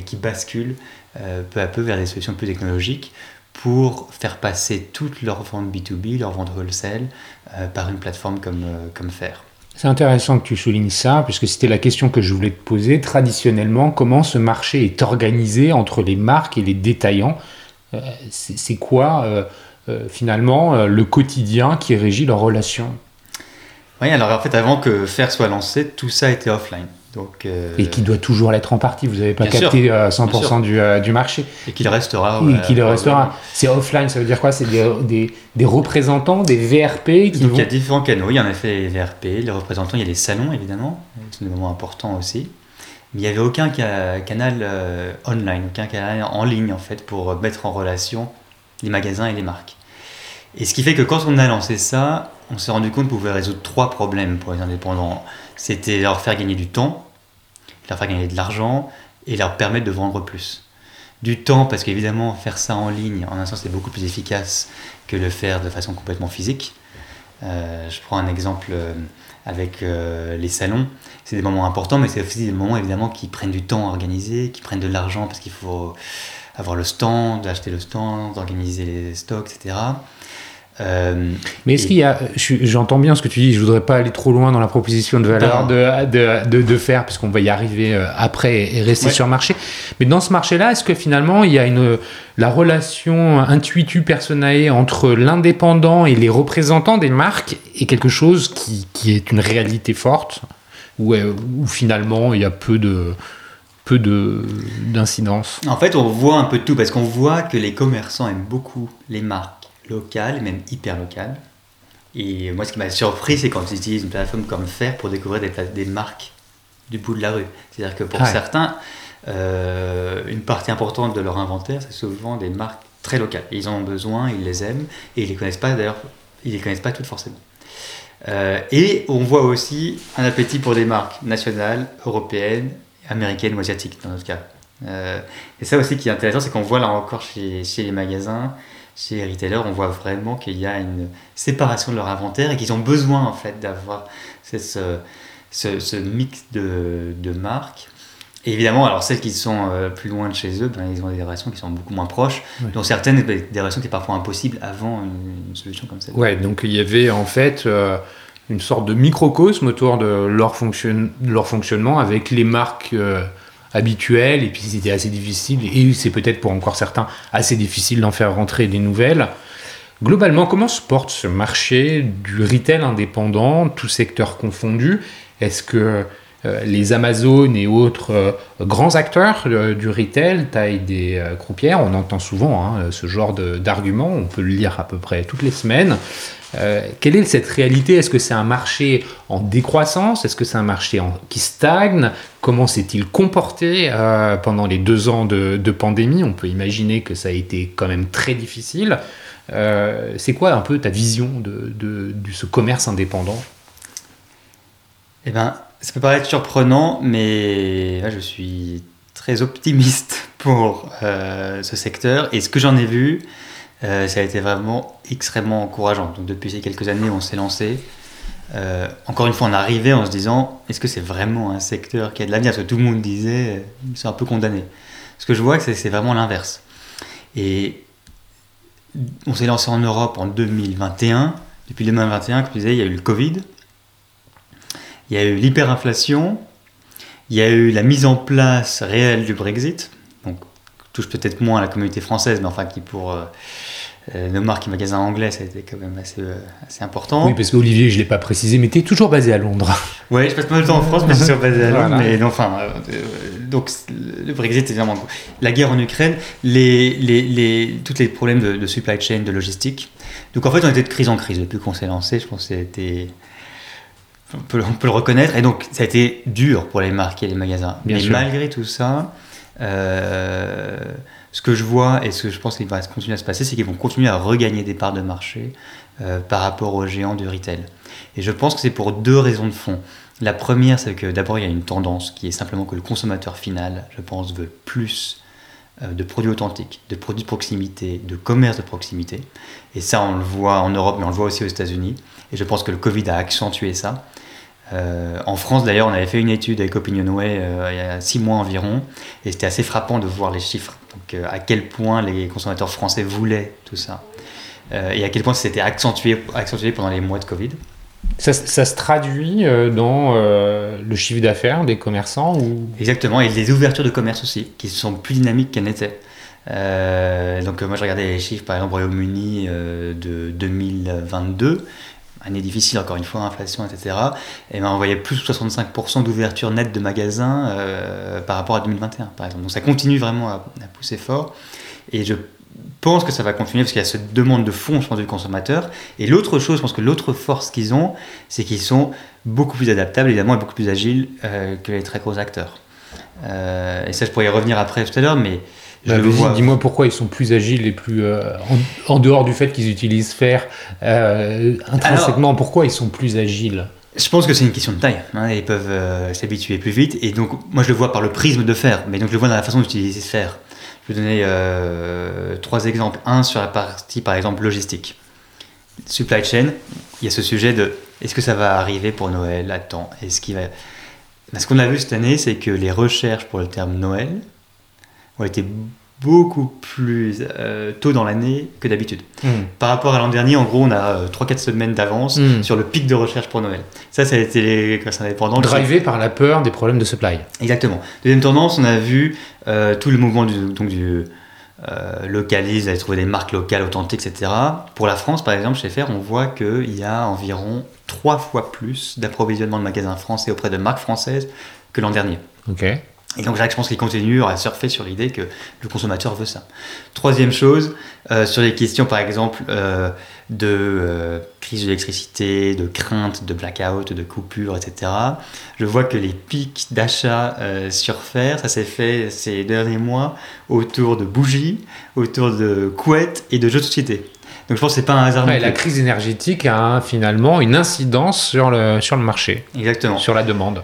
Speaker 1: qui basculent euh, peu à peu vers des solutions plus technologiques pour faire passer toute leur vente B2B, leur vente wholesale, euh, par une plateforme comme, comme Fer.
Speaker 2: C'est intéressant que tu soulignes ça, puisque c'était la question que je voulais te poser. Traditionnellement, comment ce marché est organisé entre les marques et les détaillants? C'est quoi euh, euh, finalement le quotidien qui régit leur relation
Speaker 1: Oui, alors en fait, avant que Faire soit lancé, tout ça était offline. Donc,
Speaker 2: Et qui doit toujours l'être en partie. Vous n'avez pas capté 100% du, du, marché.
Speaker 1: Et qu'il restera.
Speaker 2: Oui, qu'il restera. C'est offline, ça veut dire quoi? C'est des, des, des, représentants, des VRP qui
Speaker 1: Donc il y a différents canaux. Il y en a fait les VRP, les représentants, il y a les salons évidemment. C'est des moments importants aussi il n'y avait aucun canal euh, online, aucun canal en ligne en fait pour mettre en relation les magasins et les marques. Et ce qui fait que quand on a lancé ça, on s'est rendu compte qu'on pouvait résoudre trois problèmes pour les indépendants. C'était leur faire gagner du temps, leur faire gagner de l'argent et leur permettre de vendre plus. Du temps, parce qu'évidemment, faire ça en ligne, en un sens, c'est beaucoup plus efficace que le faire de façon complètement physique. Euh, je prends un exemple euh, avec les salons c'est des moments importants, mais c'est aussi des moments évidemment qui prennent du temps à organiser, qui prennent de l'argent parce qu'il faut avoir le stand, acheter le stand, d'organiser les stocks, etc.
Speaker 2: Euh, mais est-ce qu'il y a, j'entends bien ce que tu dis, je voudrais pas aller trop loin dans la proposition de valeur de, de, de, faire, puisqu'on va y arriver euh, après et rester sur le marché. Mais dans ce marché-là, est-ce que finalement il y a une, la relation intuitu personae entre l'indépendant et les représentants des marques est quelque chose qui, qui est une réalité forte? Où, finalement il y a peu de peu d'incidence
Speaker 1: En fait, on voit un peu de tout parce qu'on voit que les commerçants aiment beaucoup les marques locales, même hyper locales. Et moi, ce qui m'a surpris, c'est quand ils utilisent une plateforme comme Faire pour découvrir des, des marques du bout de la rue. C'est-à-dire que pour certains, une partie importante de leur inventaire, c'est souvent des marques très locales. Ils en ont besoin, ils les aiment, et ils les connaissent pas d'ailleurs, ils les connaissent pas toutes forcément. Et on voit aussi un appétit pour des marques nationales, européennes, américaines ou asiatiques dans notre cas. et ça aussi qui est intéressant, c'est qu'on voit là encore chez, les magasins, chez les retailers, on voit vraiment qu'il y a une séparation de leur inventaire et qu'ils ont besoin en fait d'avoir ce, mix de, marques. Et évidemment, alors celles qui sont euh, plus loin de chez eux, ben, ils ont des relations qui sont beaucoup moins proches, dont certaines des relations qui sont parfois impossibles avant une, solution comme celle
Speaker 2: Ouais, donc il y avait en fait euh, une sorte de microcosme autour de leur, fonction, leur fonctionnement avec les marques. Euh, habituel et puis c'était assez difficile. Et c'est peut-être pour encore certains assez difficile d'en faire rentrer des nouvelles. Globalement, comment se porte ce marché du retail indépendant, tout secteur confondu Est-ce que les Amazones et autres euh, grands acteurs euh, du retail taillent des croupières On entend souvent hein, ce genre d'argument, on peut le lire à peu près toutes les semaines. Euh, quelle est cette réalité? Est-ce que c'est un marché en décroissance? Est-ce que c'est un marché qui stagne? Comment s'est-il comporté euh, pendant les deux ans de, pandémie? On peut imaginer que ça a été quand même très difficile. Euh, c'est quoi un peu ta vision de, de, ce commerce indépendant?
Speaker 1: Eh bien, ça peut paraître surprenant, mais je suis très optimiste pour ce secteur. Et ce que j'en ai vu, euh, ça a été vraiment extrêmement encourageant. Donc depuis ces quelques années, on s'est lancé. Euh, encore une fois, on arrivait en se disant, est-ce que c'est vraiment un secteur qui a de l'avenir? Parce que tout le monde disait, c'est un peu condamné. Ce que je vois, c'est vraiment l'inverse. Et on s'est lancé en Europe en 2021. Depuis 2021, comme je disais, il y a eu le Covid, il y a eu l'hyperinflation, il y a eu la mise en place réelle du Brexit touche peut-être moins à la communauté française, mais enfin qui pour euh, euh, nos marques et magasins anglais, ça a été quand même assez, euh, assez important.
Speaker 2: Oui, parce qu'Olivier, je ne l'ai pas précisé, mais tu es toujours basé à Londres.
Speaker 1: Oui, je passe pas mal de temps en France, mais je suis basé à Londres. Mais enfin, donc le Brexit, évidemment, la guerre en Ukraine, les, les, les, tous les problèmes de, supply chain, de logistique. Donc en fait, on était de crise en crise depuis qu'on s'est lancé. Je pense que c'était on peut, on peut, le reconnaître. Et donc, ça a été dur pour les marques et les magasins. Bien mais malgré tout ça, euh, ce que je vois et ce que je pense qu'il va continuer à se passer, c'est qu'ils vont continuer à regagner des parts de marché euh, par rapport aux géants du retail. Et je pense que c'est pour deux raisons de fond. La première, c'est que d'abord, il y a une tendance qui est simplement que le consommateur final, je pense, veut plus euh, de produits authentiques, de produits de proximité, de commerce de proximité. Et ça, on le voit en Europe, mais on le voit aussi aux États-Unis. Et je pense que le Covid a accentué ça. Euh, en France, d'ailleurs, on avait fait une étude avec Opinionway euh, il y a six mois environ, et c'était assez frappant de voir les chiffres. Donc, euh, à quel point les consommateurs français voulaient tout ça, et à quel point c'était accentué, accentué pendant les mois de Covid.
Speaker 2: Ça, se traduit dans le chiffre d'affaires des commerçants ou...
Speaker 1: Exactement, et les ouvertures de commerce aussi, qui sont plus dynamiques qu'elles n'étaient. donc moi je regardais les chiffres par exemple au Royaume-Uni de 2022 année difficile, encore une fois, inflation, etc. Et ben, on voyait plus de 65% d'ouverture nette de magasins euh, par rapport à 2021, par exemple. Donc ça continue vraiment à, pousser fort. Et je pense que ça va continuer parce qu'il y a cette demande de fond, je pense, du consommateur. Et l'autre chose, je pense que l'autre force qu'ils ont, c'est qu'ils sont beaucoup plus adaptables, évidemment, et beaucoup plus agiles euh, que les très gros acteurs. Euh, et ça, je pourrais y revenir après tout à l'heure, mais
Speaker 2: bah, dis-moi pourquoi ils sont plus agiles et plus. Euh, en, dehors du fait qu'ils utilisent faire euh, intrinsèquement, pourquoi ils sont plus agiles?
Speaker 1: je pense que c'est une question de taille. Hein, ils peuvent euh, s'habituer plus vite. Et donc, moi, je le vois par le prisme de faire. Mais donc, je le vois dans la façon d'utiliser faire. Je vais donner trois exemples. Un sur la partie, par exemple, logistique. Supply chain, il y a ce sujet de est-ce que ça va arriver pour Noël? À temps Est-ce qu'il va... Ben, ce qu'on a vu cette année, c'est que les recherches pour le terme Noël ont été beaucoup plus euh, tôt dans l'année que d'habitude. Hmm. Par rapport à l'an dernier, en gros, on a 3-4 euh, semaines d'avance hmm. sur le pic de recherche pour Noël. Ça, ça a été les indépendants.
Speaker 2: Drivé par la peur des problèmes de supply.
Speaker 1: Exactement. Deuxième tendance, on a vu euh, tout le mouvement du, donc du localise, aller trouver des marques locales authentiques, etc. Pour la France, par exemple, chez Fer, on voit qu'il y a environ 3 fois plus d'approvisionnement de magasins français auprès de marques françaises que l'an dernier.
Speaker 2: Ok.
Speaker 1: Et donc je pense qu'ils continuent à surfer sur l'idée que le consommateur veut ça. Troisième chose, euh, sur les questions par exemple euh, de euh, crise d'électricité, de crainte de blackout, de coupure, etc. Je vois que les pics d'achat surfer, ça s'est fait ces derniers mois autour de bougies, autour de couettes et de jeux de société. Donc je pense que c'est pas un hasard.
Speaker 2: la crise énergétique a finalement une incidence sur le, sur le marché.
Speaker 1: Exactement.
Speaker 2: Sur la demande.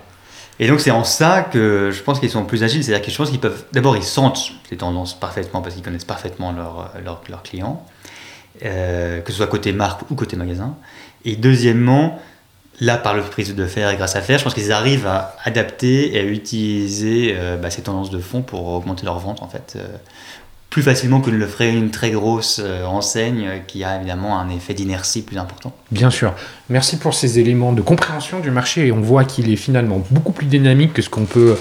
Speaker 1: Et donc c'est en ça que je pense qu'ils sont plus agiles, c'est-à-dire que je pense qu'ils peuvent, d'abord ils sentent ces tendances parfaitement parce qu'ils connaissent parfaitement leurs leur, clients, euh, que ce soit côté marque ou côté magasin. Et deuxièmement, là par le prise de fer et grâce à fer, je pense qu'ils arrivent à adapter et à utiliser euh, bah, ces tendances de fond pour augmenter leurs ventes en fait. Euh, plus facilement que ne le ferait une très grosse euh, enseigne qui a évidemment un effet d'inertie plus important.
Speaker 2: Bien sûr. Merci pour ces éléments de compréhension du marché et on voit qu'il est finalement beaucoup plus dynamique que ce qu'on peut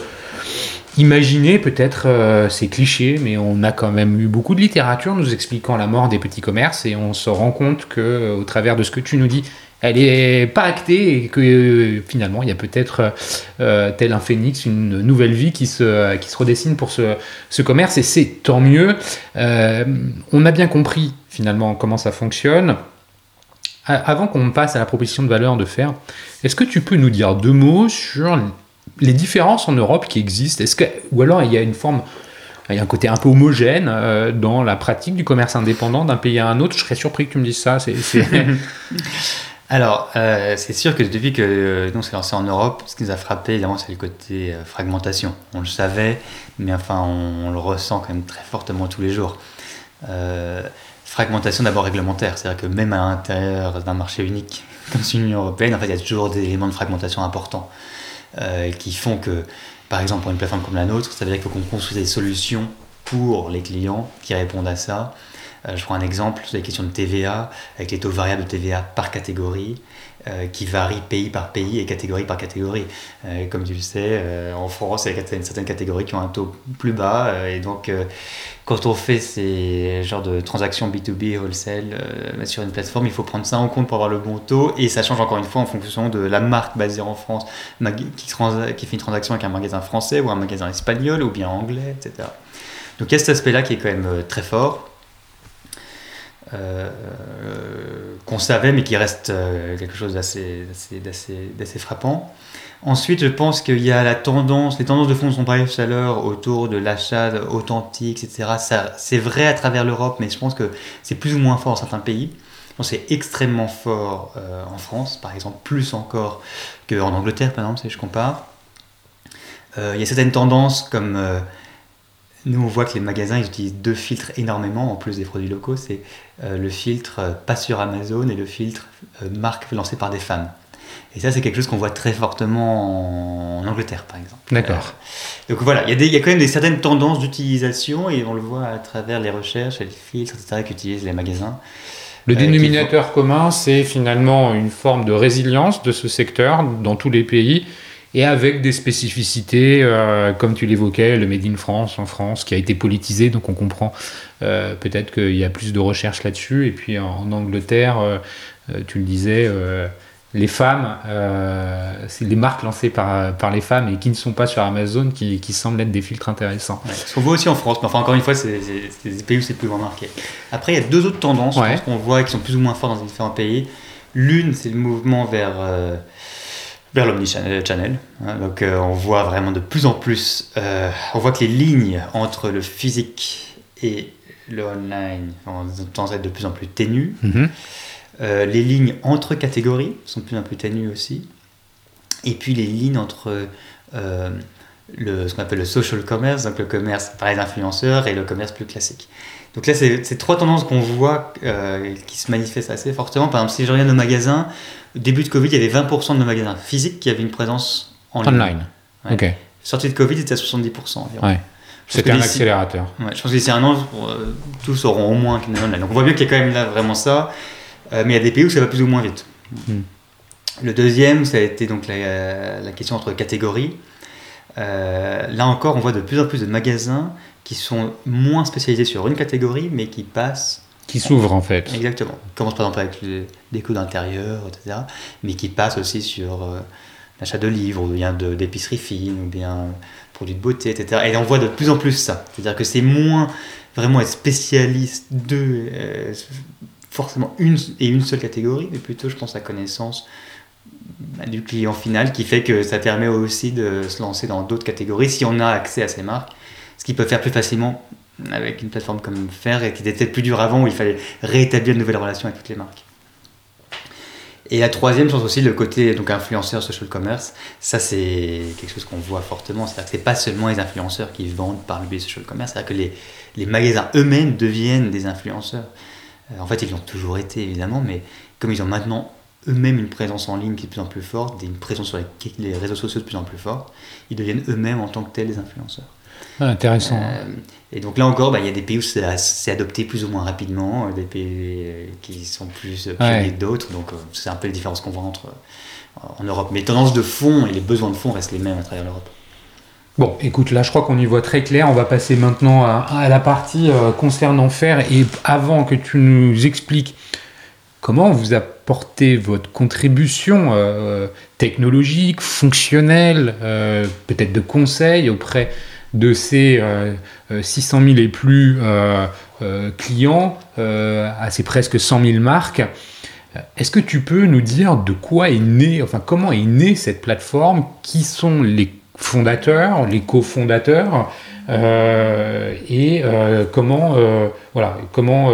Speaker 2: imaginer. Peut-être euh, c'est cliché, mais on a quand même eu beaucoup de littérature nous expliquant la mort des petits commerces et on se rend compte que au travers de ce que tu nous dis, elle n'est pas actée et que euh, finalement il y a peut-être euh, tel un phénix une nouvelle vie qui se, qui se redessine pour ce, ce commerce et c'est tant mieux. Euh, on a bien compris finalement comment ça fonctionne. Avant qu'on passe à la proposition de valeur de fer, est-ce que tu peux nous dire deux mots sur les différences en Europe qui existent? Que, Ou alors il y a une forme il y a un côté un peu homogène dans la pratique du commerce indépendant d'un pays à un autre? Je serais surpris que tu me dises ça. C'est,
Speaker 1: Alors, euh, c'est sûr que depuis que euh, nous on s'est lancé en Europe, ce qui nous a frappé, évidemment, c'est le côté euh, fragmentation. On le savait, mais enfin, on, le ressent quand même très fortement tous les jours. fragmentation d'abord réglementaire, c'est-à-dire que même à l'intérieur d'un marché unique comme l'Union européenne, en fait, il y a toujours des éléments de fragmentation importants qui font que, par exemple, pour une plateforme comme la nôtre, ça veut dire qu'il faut qu'on construise des solutions pour les clients qui répondent à ça je prends un exemple sur les questions de TVA, avec les taux variables de TVA par catégorie, euh, qui varient pays par pays et catégorie par catégorie. Euh, comme tu le sais, en France, il y a certaines catégories qui ont un taux plus bas. et donc, quand on fait ces genres de transactions B2B, wholesale, sur une plateforme, il faut prendre ça en compte pour avoir le bon taux. Et ça change encore une fois en fonction de la marque basée en France, qui fait une transaction avec un magasin français ou un magasin espagnol ou bien anglais, etc. Donc il y a cet aspect-là qui est quand même très fort. Euh, qu'on savait, mais qui reste euh, quelque chose d'assez frappant. Ensuite, je pense qu'il y a la tendance, les tendances de fond sont parlé tout à l'heure autour de l'achat authentique, etc. C'est vrai à travers l'Europe, mais je pense que c'est plus ou moins fort dans certains pays. C'est extrêmement fort euh, en France, par exemple, plus encore qu'en Angleterre, par exemple, si je compare. il y a certaines tendances comme nous, on voit que les magasins ils utilisent deux filtres énormément en plus des produits locaux. C'est euh, le filtre euh, pas sur Amazon et le filtre euh, marque lancé par des femmes. Et ça, c'est quelque chose qu'on voit très fortement en Angleterre, par exemple.
Speaker 2: D'accord.
Speaker 1: donc voilà, il y, y, a quand même des certaines tendances d'utilisation et on le voit à travers les recherches et les filtres, etc., qu'utilisent les magasins.
Speaker 2: Le dénominateur commun, c'est finalement une forme de résilience de ce secteur dans tous les pays et avec des spécificités, euh, comme tu l'évoquais, le Made in France en France, qui a été politisé, donc on comprend euh, peut-être qu'il y a plus de recherches là-dessus. Et puis en, Angleterre, euh, tu le disais, les femmes, c'est les marques lancées par, par les femmes et qui ne sont pas sur Amazon qui, qui semblent être des filtres intéressants.
Speaker 1: ce qu'on voit aussi en France, mais enfin encore une fois, c'est des pays où c'est plus remarqué. Après, il y a deux autres tendances qu'on voit qui sont plus ou moins fortes dans différents pays. L'une, c'est le mouvement vers vers l'omnichannel. Hein. donc euh, on voit vraiment de plus en plus, euh, on voit que les lignes entre le physique et le online à être de plus en plus ténues. Mhm. Euh, les lignes entre catégories sont de plus en plus ténues aussi. Et puis les lignes entre le, ce qu'on appelle le social commerce, donc le commerce par les influenceurs, et le commerce plus classique. Donc là, c'est trois tendances qu'on voit qui se manifestent assez fortement. Par exemple, si je regarde nos magasins, début de Covid, il y avait 20% de nos magasins physiques qui avaient une présence en ligne.
Speaker 2: Online. Ok.
Speaker 1: Sortie de Covid, c'était à 70% environ.
Speaker 2: Ouais. C'était un accélérateur.
Speaker 1: Ouais, je pense que d'ici un an, euh, tous auront au moins une online. Donc on voit bien qu'il y a quand même là vraiment ça. Euh, mais il y a des pays où ça va plus ou moins vite. Hmm. Le deuxième, ça a été donc la, la question entre catégories. Euh, là encore, on voit de plus en plus de magasins qui sont moins spécialisés sur une catégorie, mais qui passent
Speaker 2: qui s'ouvre en fait.
Speaker 1: Exactement. On commence par exemple avec les déco d'intérieur, etc. Mais qui passe aussi sur euh, l'achat de livres, ou bien d'épicerie fine, ou bien produits de beauté, etc. Et on voit de plus en plus ça. C'est-à-dire que c'est moins vraiment être spécialiste de euh, forcément une et une seule catégorie, mais plutôt, je pense, la connaissance du client final qui fait que ça permet aussi de se lancer dans d'autres catégories si on a accès à ces marques, ce qui peut faire plus facilement avec une plateforme comme Faire et qui était peut-être plus dur avant où il fallait rétablir de nouvelles relations avec toutes les marques. Et la troisième chose aussi, le côté donc influenceur social commerce, ça c'est quelque chose qu'on voit fortement. C'est-à-dire que c'est pas seulement les influenceurs qui vendent par le biais social commerce, c'est-à-dire que les, les magasins eux-mêmes deviennent des influenceurs. Euh, en fait, ils l'ont toujours été évidemment, mais comme ils ont maintenant eux-mêmes une présence en ligne qui est de plus en plus forte, une présence sur les, réseaux sociaux de plus en plus forte, ils deviennent eux-mêmes en tant que tels des influenceurs.
Speaker 2: Ah, intéressant. Euh,
Speaker 1: et donc là encore, bah, il y a des pays où c'est adopté plus ou moins rapidement, euh, des pays qui sont plus pionniers que d'autres, donc c'est un peu les différences qu'on voit entre en Europe. Mais les tendances de fond et les besoins de fond restent les mêmes à travers l'Europe.
Speaker 2: Bon, écoute, là je crois qu'on y voit très clair. On va passer maintenant à, la partie concernant faire. Et avant que tu nous expliques Comment vous apportez votre contribution euh, technologique, fonctionnelle, euh, peut-être de conseil auprès de ces 600 euh, 000 et plus clients, à ces presque 100 000 marques. Est-ce que tu peux nous dire de quoi est né, enfin comment est née cette plateforme? Qui sont les fondateurs, les cofondateurs et comment, voilà, comment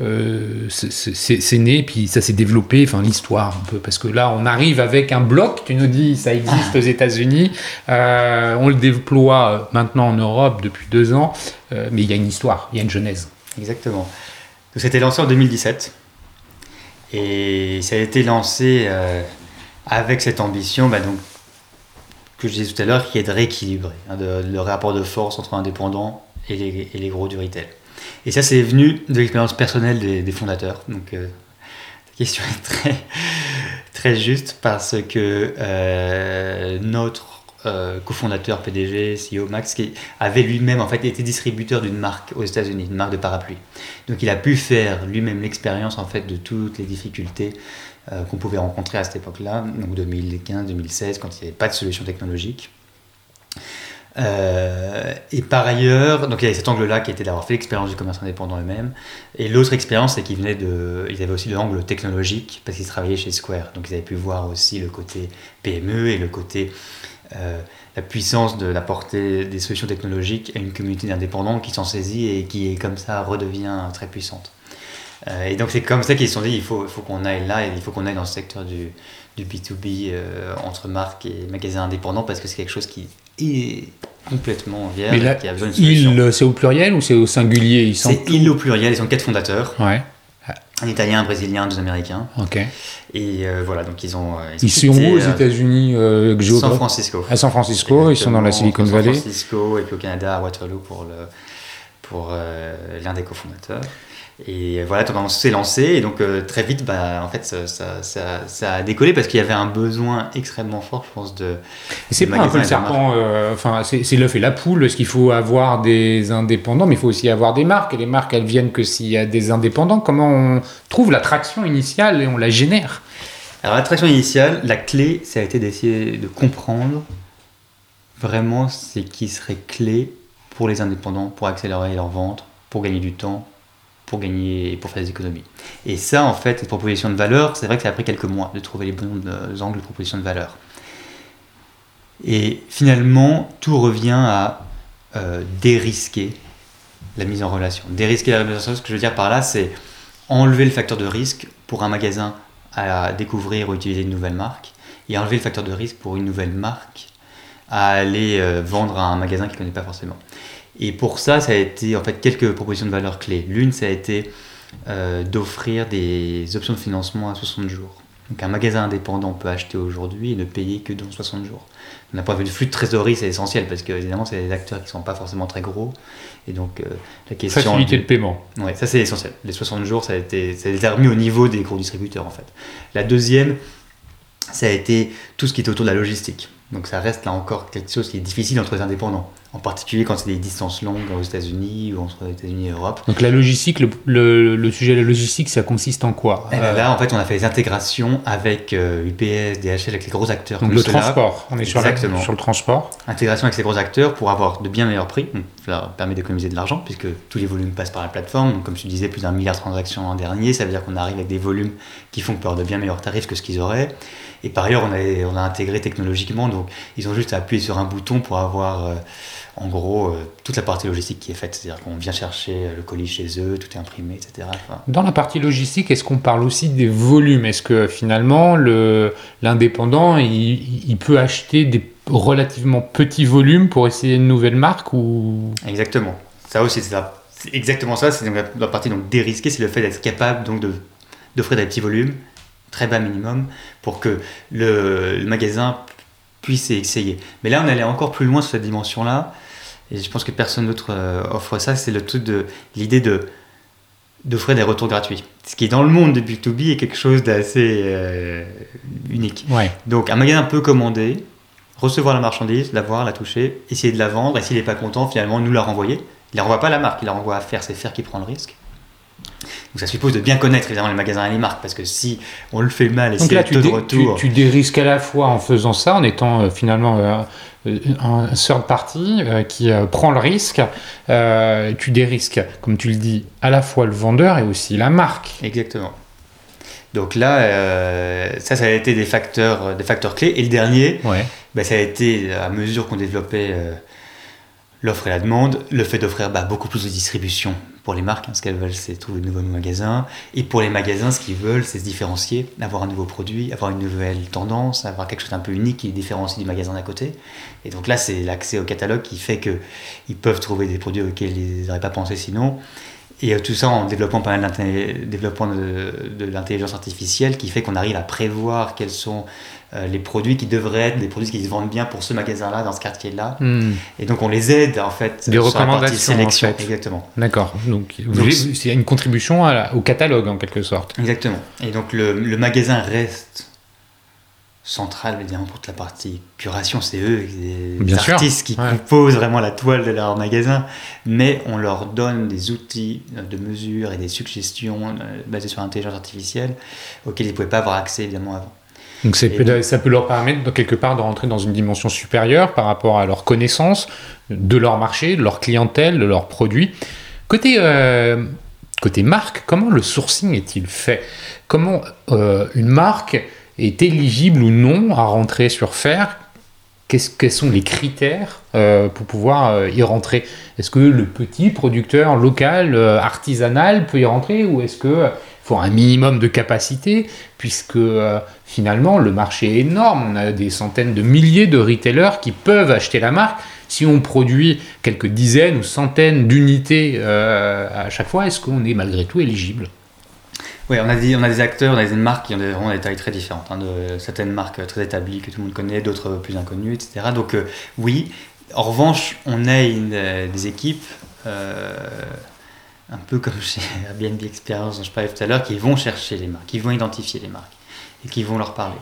Speaker 2: euh, c'est né, puis ça s'est développé, enfin l'histoire un peu, parce que là on arrive avec un bloc, tu nous dis ça existe aux États-Unis, euh, on le déploie maintenant en Europe depuis deux ans, euh, mais il y a une histoire, il y a une genèse.
Speaker 1: Exactement. C'était lancé en 2017 et ça a été lancé avec cette ambition, bah, donc, que je disais tout à l'heure, qui est de rééquilibrer hein, le rapport de force entre indépendants et les, et les gros du retail. Et ça, c'est venu de l'expérience personnelle des, fondateurs. Donc, euh, la question est très, très juste parce que euh, notre euh, cofondateur, PDG, CEO Max, qui avait lui-même en fait été distributeur d'une marque aux États-Unis, une marque de parapluie. Donc, il a pu faire lui-même l'expérience en fait de toutes les difficultés qu'on pouvait rencontrer à cette époque-là, donc 2015-2016, quand il n'y avait pas de solution technologique. Euh, et par ailleurs, donc il y avait cet angle-là qui était d'avoir fait l'expérience du commerce indépendant eux-mêmes. Et l'autre expérience, c'est qu'ils venaient de, ils avaient aussi l'angle technologique parce qu'ils travaillaient chez Square. Donc ils avaient pu voir aussi le côté PME et le côté euh, la puissance de l'apporter des solutions technologiques à une communauté d'indépendants qui s'en saisit et qui comme ça redevient très puissante. Euh, et donc c'est comme ça qu'ils se sont dit il faut, faut qu'on aille là et il faut qu'on aille dans ce secteur du, du B2B entre marques et magasins indépendants parce que c'est quelque chose qui est complètement vierge
Speaker 2: là, qui a besoin Il, c'est au pluriel ou c'est au singulier?
Speaker 1: Ils C'est il au pluriel, ils sont quatre fondateurs. Ouais. Un Italien, un Brésilien, deux Américains. Ok. Et euh, voilà, donc ils ont.
Speaker 2: Euh, ils, sont où aux euh, États-Unis
Speaker 1: euh, San Francisco.
Speaker 2: À San Francisco, ils sont dans la Silicon Valley.
Speaker 1: San Francisco et puis au Canada, à Waterloo pour le pour l'un des cofondateurs. Et voilà, on s'est lancé et donc euh, très vite, bah, en fait, ça, ça, ça, a décollé parce qu'il y avait un besoin extrêmement fort, je pense, de.
Speaker 2: C'est pas un peu le serpent, euh, enfin, c'est l'œuf et la poule. Est-ce qu'il faut avoir des indépendants, mais il faut aussi avoir des marques. Et les marques, elles viennent que s'il y a des indépendants. Comment on trouve l'attraction initiale et on la génère?
Speaker 1: Alors, l'attraction initiale, la clé, ça a été d'essayer de comprendre vraiment ce qui serait clé pour les indépendants, pour accélérer leur vente, pour gagner du temps, pour gagner, pour faire des économies. Et ça, en fait, cette proposition de valeur, c'est vrai que ça a pris quelques mois de trouver les bons euh, angles de proposition de valeur. Et finalement, tout revient à euh, dérisquer la mise en relation. Dérisquer la mise en relation, ce que je veux dire par là, c'est enlever le facteur de risque pour un magasin à découvrir ou utiliser une nouvelle marque, et enlever le facteur de risque pour une nouvelle marque à aller euh, vendre à un magasin qui ne connaît pas forcément. Et pour ça, ça a été en fait quelques propositions de valeur clés. L'une, ça a été euh, d'offrir des options de financement à 60 jours. Donc un magasin indépendant peut acheter aujourd'hui et ne payer que dans 60 jours. D'un point de vue du flux de trésorerie, c'est essentiel parce que évidemment, c'est des acteurs qui ne sont pas forcément très gros. Et donc euh,
Speaker 2: la question. Facilité de paiement.
Speaker 1: Oui, ça c'est essentiel. Les 60 jours, ça a, été, ça a été remis au niveau des gros distributeurs en fait. La deuxième, ça a été tout ce qui est autour de la logistique. Donc ça reste là encore quelque chose qui est difficile entre les indépendants. En particulier quand c'est des distances longues aux États-Unis ou entre les États-Unis et l'Europe.
Speaker 2: Donc la logistique, le, le, le, sujet de la logistique, ça consiste en quoi?
Speaker 1: Et euh... Là, en fait, on a fait des intégrations avec euh, UPS, DHL, avec les gros acteurs.
Speaker 2: Donc le transport, on est sur, la, sur, le transport.
Speaker 1: Intégration avec ces gros acteurs pour avoir de bien meilleurs prix. Donc, ça permet d'économiser de l'argent puisque tous les volumes passent par la plateforme. Donc, comme je disais, plus d'un milliard de transactions l'an dernier. Ça veut dire qu'on arrive avec des volumes qui font peur de bien meilleurs tarifs que ce qu'ils auraient. Et par ailleurs, on a, on a intégré technologiquement. Donc, ils ont juste à appuyer sur un bouton pour avoir. Euh, en gros, euh, toute la partie logistique qui est faite, c'est-à-dire qu'on vient chercher euh, le colis chez eux, tout est imprimé, etc. Enfin,
Speaker 2: Dans la partie logistique, est-ce qu'on parle aussi des volumes? Est-ce que finalement, l'indépendant, il, il, peut acheter des relativement petits volumes pour essayer une nouvelle marque ou...
Speaker 1: Exactement. Ça aussi, c'est exactement ça. C'est la, la, partie donc dérisquée, c'est le fait d'être capable donc d'offrir des petits volumes, très bas minimum, pour que le, le magasin puisse essayer. Mais là, on allait encore plus loin sur cette dimension-là, et je pense que personne d'autre euh, offre ça, c'est le truc de l'idée de d'offrir des retours gratuits. Ce qui, dans le monde de B2B, est quelque chose d'assez euh, unique.
Speaker 2: Ouais.
Speaker 1: Donc, un magasin peut commander, recevoir la marchandise, la voir, la toucher, essayer de la vendre, et s'il n'est pas content, finalement, nous la renvoyer. Il ne la renvoie pas à la marque, il la renvoie à faire, c'est faire qui prend le risque. Donc ça suppose de bien connaître évidemment les magasins et les marques parce que si on le fait mal et si
Speaker 2: là,
Speaker 1: taux de retour.
Speaker 2: Tu, tu, dérisques à la fois en faisant ça, en étant euh, finalement euh, un third party euh, qui euh, prend le risque. tu dérisques, comme tu le dis, à la fois le vendeur et aussi la marque.
Speaker 1: Exactement. Donc là, euh, ça, ça a été des facteurs, des facteurs clés. Et le dernier,
Speaker 2: ouais.
Speaker 1: bah, ça a été à mesure qu'on développait euh, l'offre et la demande, le fait d'offrir bah, beaucoup plus de distribution pour les marques. Hein, ce qu'elles veulent, c'est trouver de nouveaux magasins. Et pour les magasins, ce qu'ils veulent, c'est se différencier, avoir un nouveau produit, avoir une nouvelle tendance, avoir quelque chose d'un peu unique qui les différencie du magasin d'à côté. Et donc là, c'est l'accès au catalogue qui fait qu'ils peuvent trouver des produits auxquels ils n'auraient pas pensé sinon. Et tout ça en développant pas mal développement de l'intelligence artificielle qui fait qu'on arrive à prévoir quels sont euh, les produits qui devraient être des produits qui se vendent bien pour ce magasin-là, dans ce quartier-là.
Speaker 2: Hmm.
Speaker 1: Et donc on les aide en fait
Speaker 2: Des
Speaker 1: sur la
Speaker 2: recommandations,
Speaker 1: partie sélection.
Speaker 2: en fait.
Speaker 1: Exactement.
Speaker 2: D'accord. Donc, c'est une contribution à la- au catalogue en quelque sorte.
Speaker 1: Exactement. Et donc le, le magasin reste central évidemment pour toute la partie curation, c'est eux, les
Speaker 2: Bien sûr,
Speaker 1: artistes qui
Speaker 2: ouais.
Speaker 1: composent vraiment la toile de leur magasin, mais on leur donne des outils de mesure et des suggestions euh, basées sur l'intelligence artificielle auxquels ils ne pouvaient pas avoir accès évidemment avant.
Speaker 2: Donc ça peut leur permettre de, quelque part de rentrer dans une dimension supérieure par rapport à leur connaissance de leur marché, de leur clientèle, de leurs produits. Côté, euh, côté marque, comment le sourcing est-il fait? Comment euh, une marque est éligible ou non à rentrer sur Faire? Qu'est-ce- Quels sont les critères euh, pour pouvoir euh, y rentrer? Est-ce que le petit producteur local, euh, artisanal, peut y rentrer ou est-ce que faut un minimum de capacité puisque euh, finalement le marché est énorme, on a des centaines de milliers de retailers qui peuvent acheter la marque. Si on produit quelques dizaines ou centaines d'unités euh, à chaque fois, est-ce qu'on est malgré tout éligible?
Speaker 1: Oui, on a, des, acteurs, on a des marques qui ont des, tailles très différentes. hein, de, certaines marques très établies que tout le monde connaît, d'autres plus inconnues, etc. Donc euh, oui, en revanche, on a euh, des équipes, euh, un peu comme chez Airbnb Experience dont je parlais tout à l'heure, qui vont chercher les marques, qui vont identifier les marques et qui vont leur parler.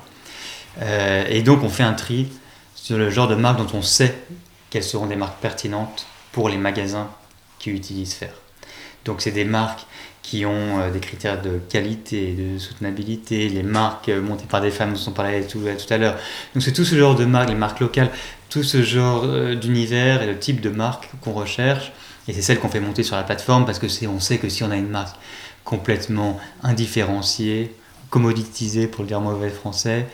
Speaker 1: Euh, et donc on fait un tri sur le genre de marques dont on sait quelles seront des marques pertinentes pour les magasins qui utilisent Faire. Donc c'est des marques qui ont euh, des critères de qualité, de soutenabilité, les marques euh, montées par des femmes dont on parlait tout, à l'heure. Donc c'est tout ce genre de marques, les marques locales, tout ce genre d'univers et de type de marque qu'on recherche. Et c'est celle qu'on fait monter sur la plateforme parce que c'est, on sait que si on a une marque complètement indifférenciée, commoditisée pour le dire en mauvais français,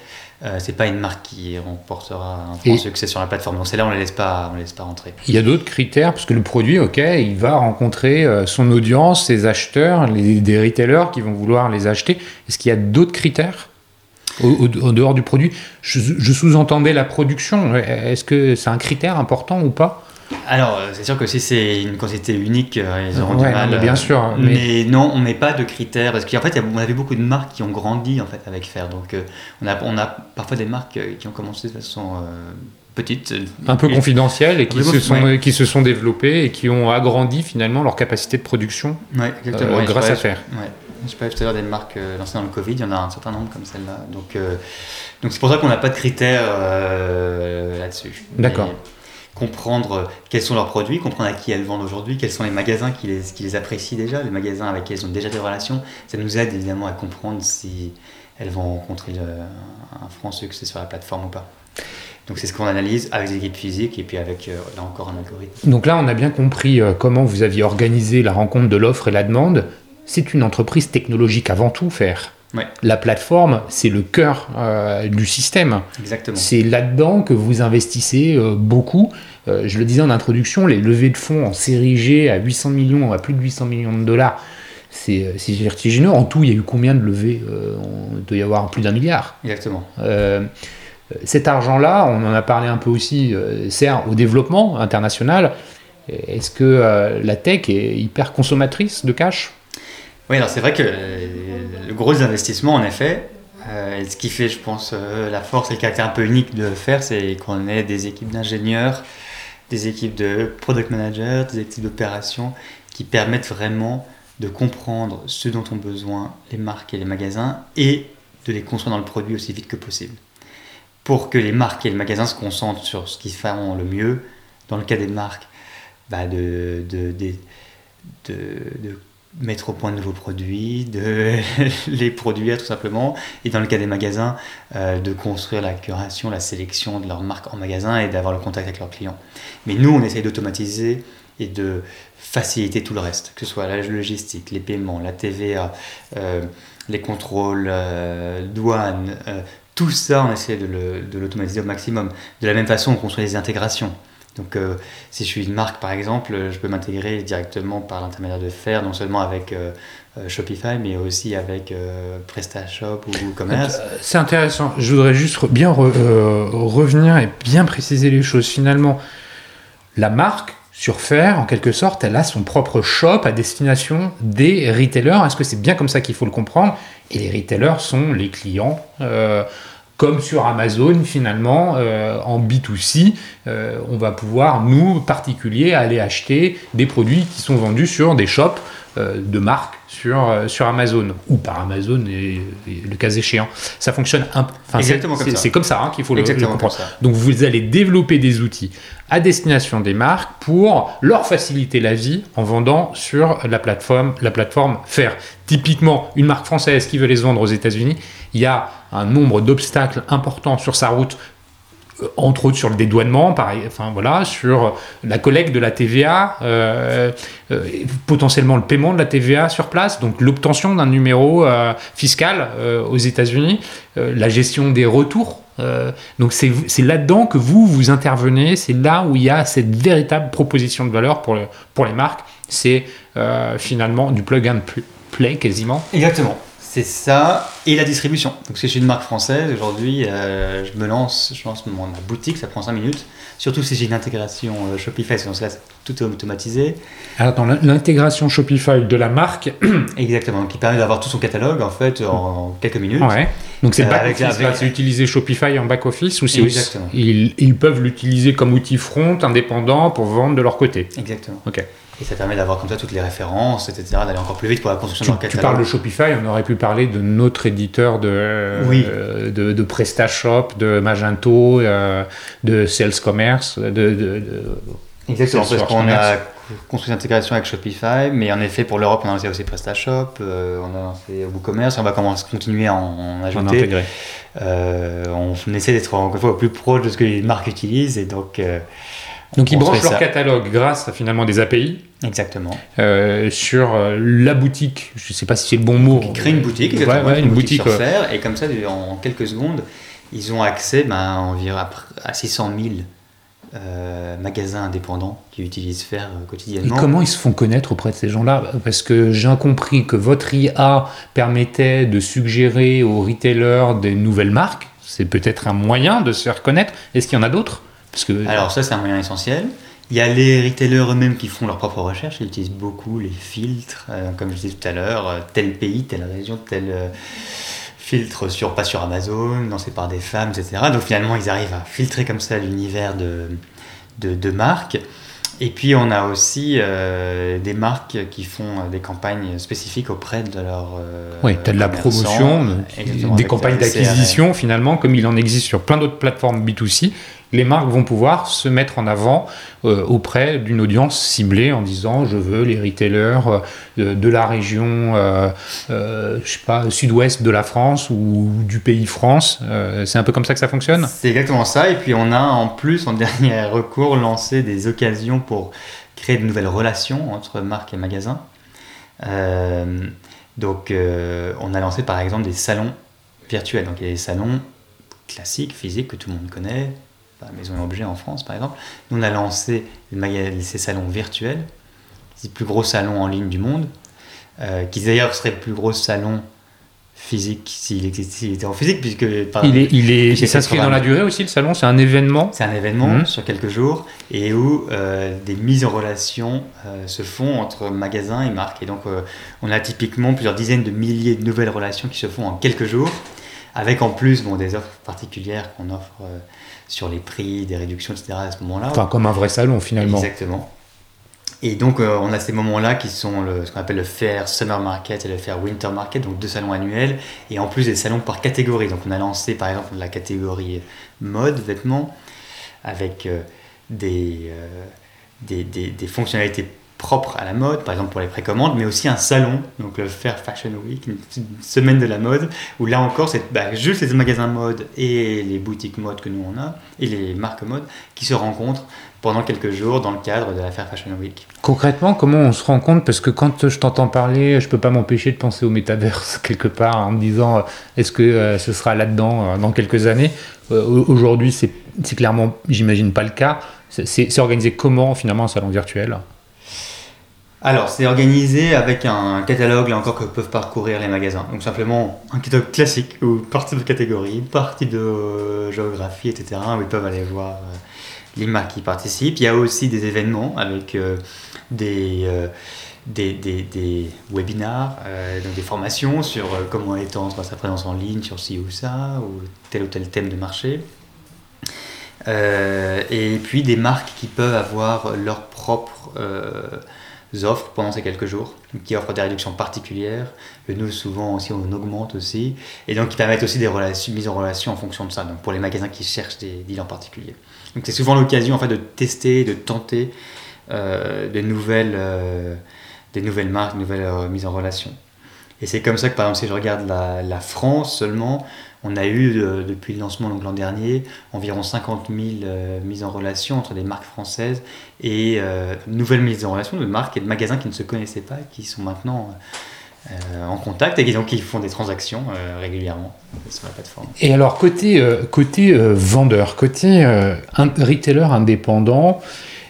Speaker 1: euh, c'est pas une marque qui remportera un
Speaker 2: Et-
Speaker 1: succès sur la plateforme. Donc c'est là on ne laisse pas, on les laisse pas rentrer.
Speaker 2: Il y a d'autres critères, parce que le produit, ok, il va rencontrer euh, son audience, ses acheteurs, les, des retailers qui vont vouloir les acheter. Est-ce qu'il y a d'autres critères au, dehors du produit? Je, je sous-entendais la production. Est-ce que c'est un critère important ou pas?
Speaker 1: Alors, euh, c'est sûr que si c'est une quantité unique, euh, ils auront
Speaker 2: Ouais,
Speaker 1: du mal.
Speaker 2: bien
Speaker 1: euh,
Speaker 2: sûr,
Speaker 1: Mais...
Speaker 2: mais-
Speaker 1: non, on met pas de critères parce qu'en fait, on avait beaucoup de marques qui ont grandi en fait avec Faire. Donc, on a, on a parfois des marques qui ont commencé de façon euh, petite.
Speaker 2: Un peu confidentielles et qui se, sont,
Speaker 1: ouais.
Speaker 2: qui se sont développées et qui ont agrandi finalement leur capacité de production
Speaker 1: Ouais,
Speaker 2: euh, grâce à.
Speaker 1: Ouais. Je parlais tout à l'heure des marques lancées dans le Covid, il y en a un certain nombre comme celle-là. Donc, euh, donc c'est pour ça qu'on n'a pas de critères euh, là-dessus.
Speaker 2: D'accord.
Speaker 1: Comprendre quels sont leurs produits, comprendre à qui elles vendent aujourd'hui, quels sont les magasins qui les, qui les apprécient déjà, les magasins avec qui elles ont déjà des relations. Ça nous aide évidemment à comprendre si elles vont rencontrer un franc succès sur la plateforme ou pas. Donc c'est ce qu'on analyse avec des équipes physiques et puis avec, euh, là encore, un algorithme.
Speaker 2: Donc là, on a bien compris euh, comment vous aviez organisé la rencontre de l'offre et la demande. C'est une entreprise technologique avant tout, faire.
Speaker 1: Ouais.
Speaker 2: La plateforme, c'est le cœur euh, du système.
Speaker 1: Exactement.
Speaker 2: C'est là-dedans que vous investissez beaucoup. je le disais en introduction, les levées de fonds en série G à 800 millions, à plus de 800 millions de dollars, c'est vertigineux. En tout, il y a eu combien de levées Il doit y avoir plus d'un milliard.
Speaker 1: Exactement.
Speaker 2: Cet argent-là, on en a parlé un peu aussi, euh, sert au développement international. Est-ce que euh, la tech est hyper consommatrice de cash?
Speaker 1: Oui, alors c'est vrai que euh, le gros investissement, en effet, ce qui fait, je pense, la force et le caractère un peu unique de faire, c'est qu'on ait des équipes d'ingénieurs, des équipes de product managers, des équipes d'opérations qui permettent vraiment de comprendre ce dont ont besoin les marques et les magasins et de les construire dans le produit aussi vite que possible pour que les marques et le magasin se concentrent sur ce qu'ils font le mieux. Dans le cas des marques, bah de, de, de, mettre au point de nouveaux produits, de les produire tout simplement. Et dans le cas des magasins, euh, de construire la curation, la sélection de leurs marques en magasin et d'avoir le contact avec leurs clients. Mais nous, on essaye d'automatiser et de faciliter tout le reste, que ce soit la logistique, les paiements, la TVA, euh, les contrôles, euh, douane, tout ça, on essaie de l'automatiser au maximum. De la même façon, on construit des intégrations. Donc, euh, si je suis une marque, par exemple, je peux m'intégrer directement par l'intermédiaire de Faire, non seulement avec euh, euh, Shopify, mais aussi avec PrestaShop ou WooCommerce.
Speaker 2: C'est intéressant. Je voudrais juste bien revenir et bien préciser les choses. Finalement, la marque, sur Faire, en quelque sorte, elle a son propre shop à destination des retailers. Est-ce que c'est bien comme ça qu'il faut le comprendre? Et les retailers sont les clients comme sur Amazon finalement euh, en B2C, euh, on va pouvoir nous particuliers aller acheter des produits qui sont vendus sur des shops de marques sur, sur Amazon ou par Amazon et, le cas échéant. Ça fonctionne un,
Speaker 1: Exactement comme ça.
Speaker 2: C'est comme ça hein, qu'il faut le, comprendre. Donc vous allez développer des outils à destination des marques pour leur faciliter la vie en vendant sur la plateforme, la plateforme Faire. Typiquement, une marque française qui veut les vendre aux États-Unis, il y a un nombre d'obstacles importants sur sa route euh, entre autres sur le dédouanement, pareil, enfin voilà, sur la collecte de la TVA, euh, euh, potentiellement le paiement de la TVA sur place, donc l'obtention d'un numéro fiscal aux États-Unis, la gestion des retours. donc c'est là-dedans que vous vous intervenez, c'est là où il y a cette véritable proposition de valeur pour, pour les marques. C'est finalement du plug and play quasiment.
Speaker 1: Exactement. C'est ça et la distribution. Donc si je suis une marque française, aujourd'hui, euh, je me lance, je lance mon, ma boutique, ça prend 5 minutes. Surtout si j'ai une intégration euh, Shopify, que là, tout est automatisé.
Speaker 2: Alors, dans l'intégration Shopify de la marque.
Speaker 1: Exactement, qui permet d'avoir tout son catalogue en fait en, quelques minutes.
Speaker 2: Ouais. Donc c'est euh, c'est utiliser Shopify en back office ou Exactement. Ils, ils peuvent l'utiliser comme outil front indépendant pour vendre de leur côté.
Speaker 1: Exactement.
Speaker 2: Ok.
Speaker 1: Et ça permet d'avoir comme ça toutes les références, etc., d'aller encore plus vite pour la construction de leur catalogue.
Speaker 2: Tu parles de Shopify, on aurait pu parler de notre éditeur de, euh, de, de, PrestaShop, de Magento, euh, de Sales Commerce, de, de,
Speaker 1: Exactement, parce qu'on a construit l'intégration avec Shopify, mais en effet pour l'Europe on a lancé aussi PrestaShop, euh, on a lancé WooCommerce, on va commencer, continuer à en, ajouter. On, on essaie d'être encore une fois au plus proche de ce que les marques utilisent et donc
Speaker 2: donc ils branchent leur catalogue grâce à finalement des API.
Speaker 1: Exactement.
Speaker 2: Euh, sur euh, la boutique, je ne sais pas si c'est le bon mot.
Speaker 1: Ils créent une boutique, une, boutique, sur faire, et comme ça, en quelques secondes, ils ont accès ben, environ à 600 000 euh, magasins indépendants qui utilisent Faire quotidiennement.
Speaker 2: Et comment ils se font connaître auprès de ces gens-là? Parce que j'ai compris que votre IA permettait de suggérer aux retailers des nouvelles marques. C'est peut-être un moyen de se faire connaître. Est-ce qu'il y en a d'autres?
Speaker 1: Alors ça, c'est un moyen essentiel. Il y a les retailers eux-mêmes qui font leurs propres recherches, ils utilisent beaucoup les filtres, euh, comme je disais tout à l'heure, euh, tel pays, telle région, tel euh, filtre sur, pas sur Amazon, lancé par des femmes, etc. Donc finalement, ils arrivent à filtrer comme ça l'univers de, de, marques. Et puis on a aussi des marques qui font des campagnes spécifiques auprès de leur...
Speaker 2: oui, tu as de la promotion, des campagnes d'acquisition finalement, comme il en existe sur plein d'autres plateformes B2C les marques vont pouvoir se mettre en avant euh, auprès d'une audience ciblée en disant je veux les retailers euh, de la région, euh, je sais pas, sud-ouest de la France ou du pays France. c'est un peu comme ça que ça fonctionne?
Speaker 1: C'est exactement ça. Et puis on a en plus, en dernier recours, lancé des occasions pour créer de nouvelles relations entre marques et magasins. donc on a lancé par exemple des salons virtuels. Donc il y a des salons classiques, physiques que tout le monde connaît, Maison et Objet en France par exemple. Nous on a lancé ces salons virtuels, les plus gros salons en ligne du monde, euh, qui d'ailleurs seraient le plus gros salon physique s'il était en physique puisque
Speaker 2: il est il est s'inscrit dans la durée aussi le salon c'est un événement
Speaker 1: c'est un événement mmh. sur quelques jours et où euh, des mises en relation euh, se font entre magasins et marques et donc on a typiquement plusieurs dizaines de milliers de nouvelles relations qui se font en quelques jours avec en plus bon, des offres particulières qu'on offre sur les prix, des réductions, etc. à ce moment-là.
Speaker 2: Enfin, comme un vrai salon finalement.
Speaker 1: Exactement. Et donc, euh, on a ces moments-là qui sont le, ce qu'on appelle le Fair Summer Market et le Fair Winter Market, donc deux salons annuels, et en plus des salons par catégorie. Donc, on a lancé par exemple la catégorie mode, vêtements, avec euh, des, des, des, des, fonctionnalités propre à la mode, par exemple pour les précommandes, mais aussi un salon, donc le Fair Fashion Week, une semaine de la mode, où là encore, c'est bah, juste les magasins mode et les boutiques mode que nous on a, et les marques mode, qui se rencontrent pendant quelques jours dans le cadre de la Fair Fashion Week.
Speaker 2: Concrètement, comment on se rend compte? Parce que quand je t'entends parler, je peux pas m'empêcher de penser au métaverse quelque part, en me disant, euh, est-ce que euh, ce sera là-dedans euh, dans quelques années? Aujourd'hui, c'est clairement, j'imagine, pas le cas. C'est organisé comment finalement un salon virtuel?
Speaker 1: Alors, c'est organisé avec un catalogue, là encore, que peuvent parcourir les magasins. Donc, simplement un catalogue classique, où partie de catégorie, partie de euh, géographie, etc., où ils peuvent aller voir euh, les marques qui participent. Il y a aussi des événements avec euh, des, des, des, des, webinars, donc des formations sur comment étendre sa présence en ligne sur ci ou ça, ou tel ou tel thème de marché. et puis des marques qui peuvent avoir leur propre offres pendant ces quelques jours, qui offrent des réductions particulières, nous souvent aussi on augmente aussi, et donc qui permettent aussi des relations, mises en relation en fonction de ça, donc pour les magasins qui cherchent des deals en particulier. Donc c'est souvent l'occasion en fait de tester, de tenter euh, des, nouvelles, euh, des nouvelles marques, de nouvelles euh, mises en relation. Et c'est comme ça que par exemple si je regarde la France seulement, on a eu, euh, depuis le lancement l'an dernier, environ 50 000 euh, mises en relation entre des marques françaises et euh, nouvelles mises en relation de marques et de magasins qui ne se connaissaient pas, qui sont maintenant en contact et qui font des transactions régulièrement sur la plateforme.
Speaker 2: Et alors côté, côté vendeur, côté retailer indépendant,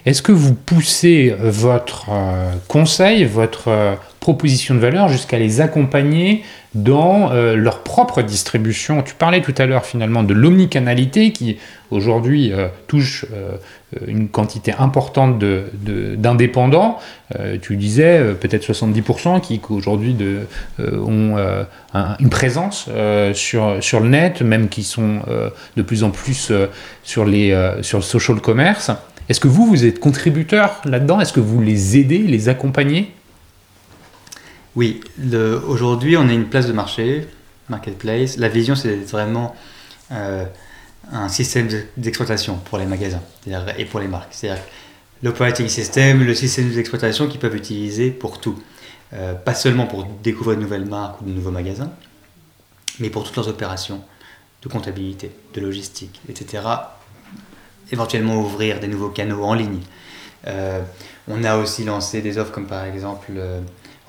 Speaker 2: est-ce que vous poussez votre conseil, votre proposition de valeur jusqu'à les accompagner dans euh, leur propre distribution. Tu parlais tout à l'heure finalement de l'omnicanalité qui aujourd'hui euh, touche euh, une quantité importante d'indépendants. De, tu disais peut-être 70% qui aujourd'hui ont une présence sur, sur le net, même qui sont de plus en plus sur, les, sur le social commerce. Est-ce que vous, vous êtes contributeur là-dedans? Est-ce que vous les aidez, les accompagnez?
Speaker 1: Oui, aujourd'hui, on a une place de marché, marketplace. La vision, c'est vraiment euh, un système d'exploitation pour les magasins et pour les marques. C'est-à-dire l'operating system, le système d'exploitation qu'ils peuvent utiliser pour tout. Euh, pas seulement pour découvrir de nouvelles marques ou de nouveaux magasins, mais pour toutes leurs opérations de comptabilité, de logistique, etc. Éventuellement ouvrir des nouveaux canaux en ligne. Euh, on a aussi lancé des offres comme par exemple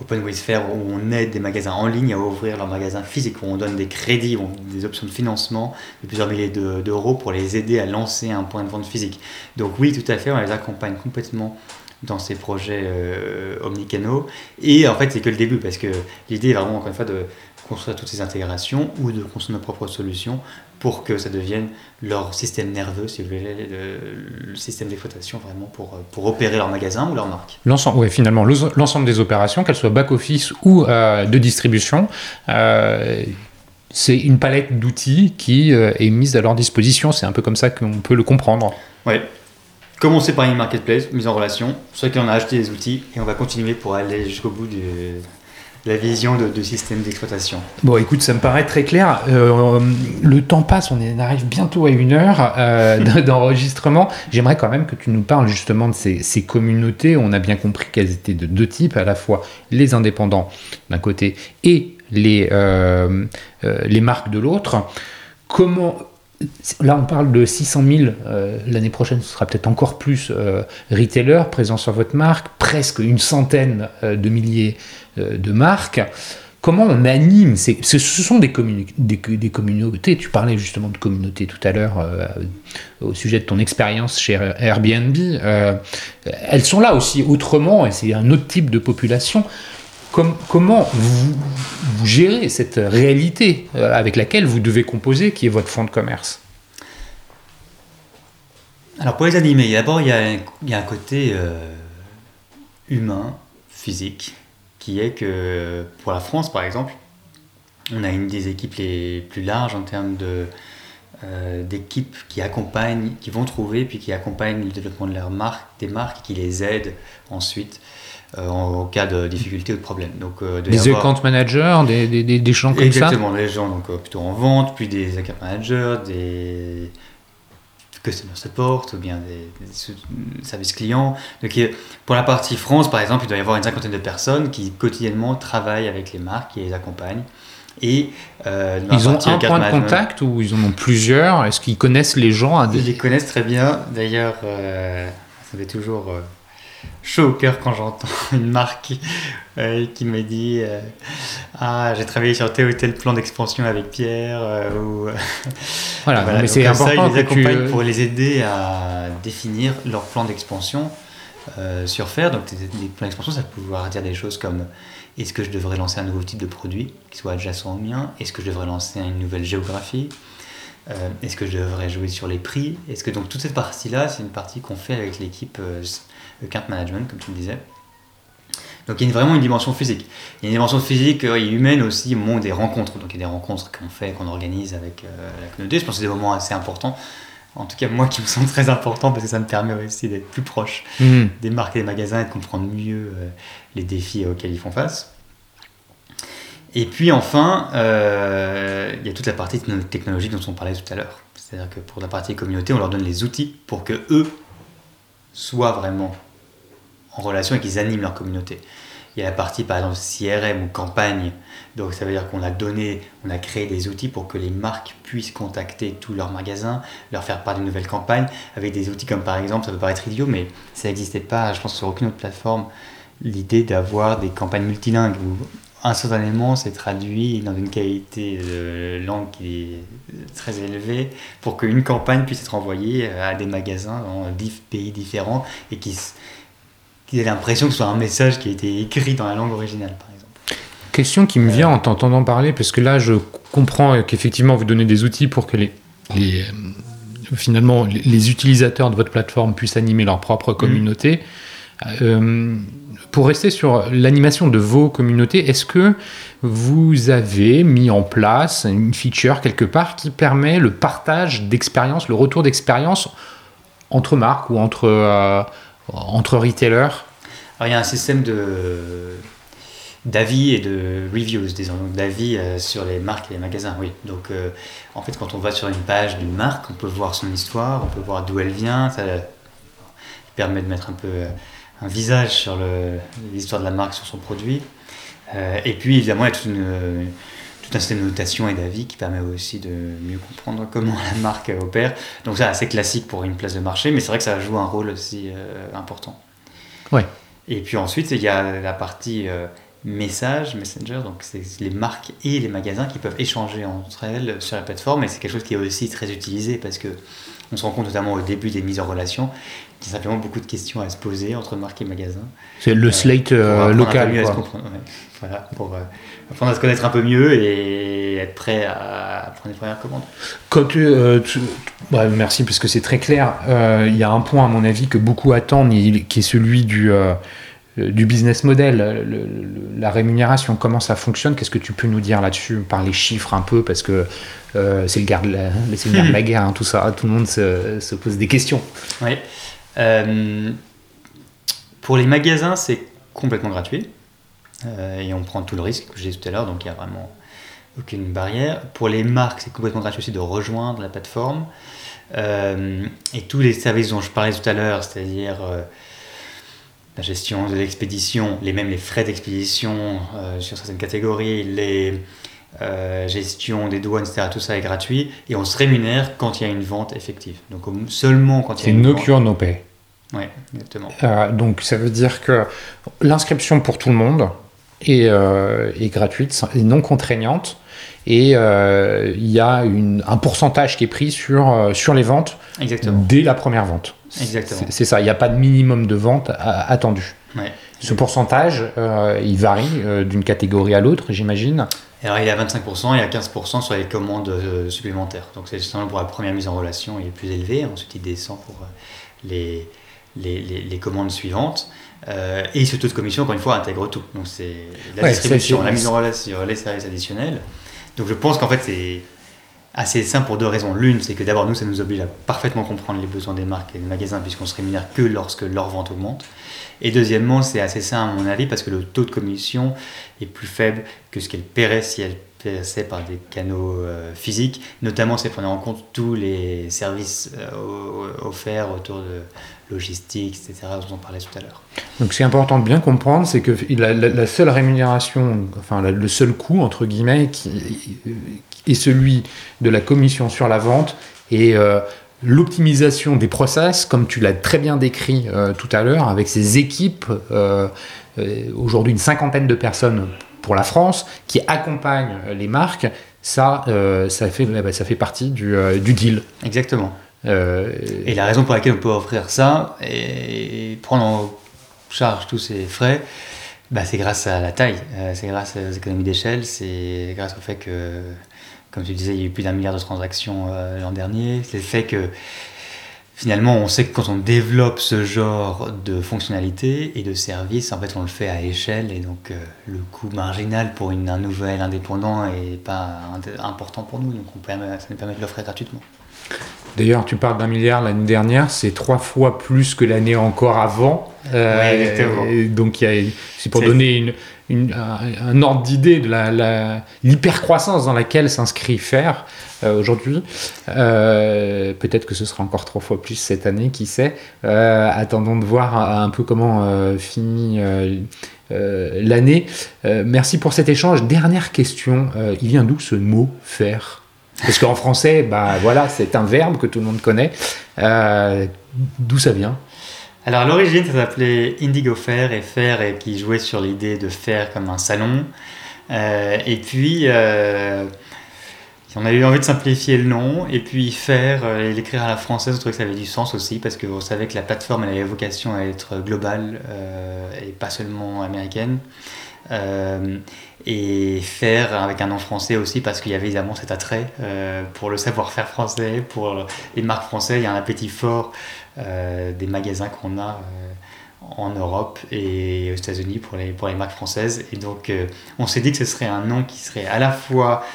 Speaker 1: Open With où on aide des magasins en ligne à ouvrir leurs magasins physiques, où on donne des crédits, des options de financement de plusieurs milliers d'euros pour les aider à lancer un point de vente physique. Donc oui, tout à fait, on les accompagne complètement dans ces projets euh, omnicanaux. Et en fait, c'est que le début, parce que l'idée est vraiment, encore une fois, de construire toutes ces intégrations ou de construire nos propres solutions pour que ça devienne leur système nerveux, si vous voulez, le, système d'exploitation vraiment pour, pour opérer leur magasin ou leur marque.
Speaker 2: L'ensemble, oui, finalement, l'ensemble des opérations, qu'elles soient back-office ou euh, de distribution, euh, c'est une palette d'outils qui euh, est mise à leur disposition. C'est un peu comme ça qu'on peut le comprendre.
Speaker 1: Oui. Commencer par une marketplace, mise en relation, soit qu'on a acheté des outils, et on va continuer pour aller jusqu'au bout du, la vision de, système d'exploitation.
Speaker 2: Bon, écoute, ça me paraît très clair. Euh, le temps passe, on arrive bientôt à une heure euh, d'enregistrement. J'aimerais quand même que tu nous parles justement de ces, communautés. On a bien compris qu'elles étaient de deux types, à la fois les indépendants d'un côté et les, euh, les marques de l'autre. Comment Là, on parle de 600 000. L'année prochaine, ce sera peut-être encore plus retailers présents sur votre marque, presque une centaine de milliers euh, de marques. Comment on anime ces, Ce sont des, communautés. Tu parlais justement de communautés tout à l'heure euh, au sujet de ton expérience chez Airbnb. Euh, elles sont là aussi autrement et c'est un autre type de population. comment vous, gérez cette réalité avec laquelle vous devez composer, qui est votre fonds de commerce?
Speaker 1: Alors pour les animer, d'abord il, y a un côté humain, physique qui est que pour la France, par exemple, on a une des équipes les plus larges en termes de, euh, d'équipes qui accompagnent, qui vont trouver puis qui accompagnent le développement de leurs marques, des marques qui les aident ensuite euh, en, cas de difficulté ou de problème.
Speaker 2: Donc, euh, des account managers, des, des, des, gens comme
Speaker 1: ça? Exactement, des gens donc, plutôt en vente, puis des account managers, des customer support ou bien des, services clients. Donc, pour la partie France, par exemple, il doit y avoir une cinquantaine de personnes qui quotidiennement travaillent avec les marques, qui les accompagnent. Et
Speaker 2: euh, ils ont un point de contact ou ils en ont plusieurs? Est-ce qu'ils connaissent les gens
Speaker 1: Ils les connaissent très bien. D'ailleurs, euh, ça fait toujours euh, chaud au cœur quand j'entends une marque euh, qui me dit euh, Ah, j'ai travaillé sur tel ou tel plan d'expansion avec Pierre. Euh, ou,
Speaker 2: voilà, mais c'est important.
Speaker 1: Ça, les accompagne pour les aider à définir leur plan d'expansion sur faire. Donc, les plans d'expansion, ça peut vouloir dire des choses comme Est-ce que je devrais lancer un nouveau type de produit qui soit adjacent au mien? Est-ce que je devrais lancer une nouvelle géographie? Est-ce que je devrais jouer sur les prix? Est-ce que donc toute cette partie-là, c'est une partie qu'on fait avec l'équipe account management, comme tu le disais. Donc il y a vraiment une dimension physique. Il y a une dimension physique et humaine aussi au moment des rencontres. Donc il y a des rencontres qu'on fait, qu'on organise avec euh, la communauté. Je pense que c'est des moments assez importants. En tout cas, moi qui me sens très important parce que ça me permet aussi d'être plus proche mhm. des marques et des magasins et de comprendre mieux euh, les défis auxquels ils font face. Et puis enfin, euh, il y a toute la partie technologique dont on parlait tout à l'heure. C'est-à-dire que pour la partie communauté, on leur donne les outils pour que eux soient vraiment en relation et qu'ils animent leur communauté. Il y a la partie par exemple CRM ou campagne, donc ça veut dire qu'on a donné, on a créé des outils pour que les marques puissent contacter tous leurs magasins, leur faire part d'une nouvelle campagne, avec des outils comme par exemple, ça peut paraître idiot, mais ça n'existait pas, je pense, sur aucune autre plateforme, l'idée d'avoir des campagnes multilingues où instantanément c'est traduit dans une qualité de langue qui est très élevée pour qu'une campagne puisse être envoyée à des magasins dans 10 pays différents et qui qu'il ait l'impression que ce soit un message qui a été écrit dans la langue originale, par exemple.
Speaker 2: Question qui me vient en t'entendant parler, parce que là, je comprends qu'effectivement, vous donnez des outils pour que les, les euh, finalement, les utilisateurs de votre plateforme puissent animer leur propre mmh. communauté. Euh, pour rester sur l'animation de vos communautés, est-ce que vous avez mis en place une feature quelque part qui permet le partage d'expérience, le retour d'expérience entre marques ou entre... Euh, entre retailers
Speaker 1: il y a un système de d'avis et de reviews, disons, d'avis euh, sur les marques et les magasins, oui. Donc, euh, en fait, quand on va sur une page d'une marque, on peut voir son histoire, on peut voir d'où elle vient, ça permet de mettre un peu euh, un visage sur l'histoire de la marque, sur son produit. et puis, évidemment, il y a toute une, tout un système de notation et d'avis qui permet aussi de mieux comprendre comment la marque opère. Donc c'est assez classique pour une place de marché, mais c'est vrai que ça joue un rôle aussi euh, important.
Speaker 2: Ouais.
Speaker 1: Et puis ensuite, il y a la partie euh, message, messenger, donc c'est les marques et les magasins qui peuvent échanger entre elles sur la plateforme, et c'est quelque chose qui est aussi très utilisé parce que on se rend compte notamment au début des mises en relation qu'il y a simplement beaucoup de questions à se poser entre marques et magasins.
Speaker 2: C'est le euh, slate local.
Speaker 1: Voilà, pour apprendre à se connaître un peu mieux et être prêt à prendre les premières commandes.
Speaker 2: Quand tu, euh, merci parce que c'est très clair. Euh, il y a un point à mon avis que beaucoup attendent, qui est celui du euh, du business model, la rémunération, comment ça fonctionne, qu'est-ce que tu peux nous dire là-dessus par les chiffres un peu, parce que c'est le garde de la, de la guerre, hein, tout ça, tout le monde se, se pose des questions.
Speaker 1: Oui. pour les magasins, c'est complètement gratuit. et on prend tout le risque que j'ai tout à l'heure, donc il n'y a vraiment aucune barrière. Pour les marques, c'est complètement gratuit aussi de rejoindre la plateforme. et tous les services dont je parlais tout à l'heure, c'est-à-dire la gestion de l'expédition, les mêmes les frais d'expédition sur certaines catégories, les euh, gestion des douanes, etc. Tout ça est gratuit et on se rémunère quand il y a une vente effective. Donc seulement quand il y a
Speaker 2: une
Speaker 1: no
Speaker 2: vente. cure, no pay.
Speaker 1: Oui, exactement.
Speaker 2: Euh, donc ça veut dire que l'inscription pour tout le monde est, euh, gratuite et non contraignante. Et il y a une, un pourcentage qui est pris sur, sur les ventes
Speaker 1: Exactement.
Speaker 2: dès la première vente. C'est ça, il n'y a pas de minimum de vente attendu.
Speaker 1: Ouais.
Speaker 2: Ce pourcentage, il varie d'une catégorie à l'autre, j'imagine.
Speaker 1: Alors il est à 25% et à 15% sur les commandes euh, supplémentaires. Donc c'est justement pour la première mise en relation, il est plus élevé. Ensuite il descend pour euh, les, les, les, commandes suivantes. Euh, et ce taux de commission, encore une fois, intègre tout. Donc c'est la distribution, la mise en relation, les services additionnels. Donc je pense qu'en fait c'est assez simple pour deux raisons. L'une, c'est que d'abord nous, ça nous oblige à parfaitement comprendre les besoins des marques et des magasins puisqu'on se rémunère que lorsque leur vente augmente. Et deuxièmement, c'est assez simple à mon avis parce que le taux de commission est plus faible que ce qu'elle paierait si elle passait par des canaux euh, physiques, notamment si elle prenait en compte tous les services euh, offerts autour de logistique, etc., dont on parlait tout à l'heure.
Speaker 2: Donc c'est important de bien comprendre, c'est que la, seule rémunération, enfin le seul coût, entre guillemets, qui est celui de la commission sur la vente et euh, l'optimisation des process, comme tu l'as très bien décrit euh, tout à l'heure, avec ces équipes, euh, aujourd'hui une cinquantaine de personnes pour la France, qui accompagnent les marques, ça, ça, fait, eh ben, ça fait partie du, du deal.
Speaker 1: Exactement. Et la raison pour laquelle on peut offrir ça et prendre en charge tous ces frais, bah, c'est grâce à la taille, c'est grâce aux économies d'échelle, c'est grâce au fait que comme tu disais, il y a eu plus d'un milliard de transactions euh, l'an dernier. C'est le fait que finalement, on sait que quand on développe ce genre de fonctionnalités et de services, en fait, on le fait à échelle et donc euh, le coût marginal pour une, un nouvel indépendant n'est pas important pour nous. Donc, on permet, ça nous permet de l'offrir gratuitement.
Speaker 2: D'ailleurs, tu parles d'un milliard l'année dernière, c'est trois fois plus que l'année encore avant.
Speaker 1: Euh,
Speaker 2: donc, c'est pour donner une, un, ordre d'idée de l'hypercroissance dans laquelle s'inscrit FAIR euh, aujourd'hui. Euh, peut-être que ce sera encore trois fois plus cette année, qui sait. Euh, attendons de voir un, peu comment finit l'année. merci pour cet échange. Dernière question, il vient d'où ce mot faire Parce qu'en français, bah, voilà, c'est un verbe que tout le monde connaît. d'où ça vient?
Speaker 1: Alors à l'origine, ça s'appelait Indigo Fair et Fair et qui jouait sur l'idée de faire comme un salon. Euh, et puis, euh, on a eu envie de simplifier le nom et puis faire euh, et l'écrire à la française, on trouvait que ça avait du sens aussi parce qu'on savait que la plateforme elle avait vocation à être globale et pas seulement américaine. Et faire avec un nom français aussi parce qu'il y avait évidemment cet attrait pour le savoir-faire français, pour les marques françaises, il y a un appétit fort euh, des magasins qu'on a euh, en Europe et aux États-Unis pour les, pour les marques françaises. Et donc, euh, on s'est dit que ce serait un nom qui serait à la fois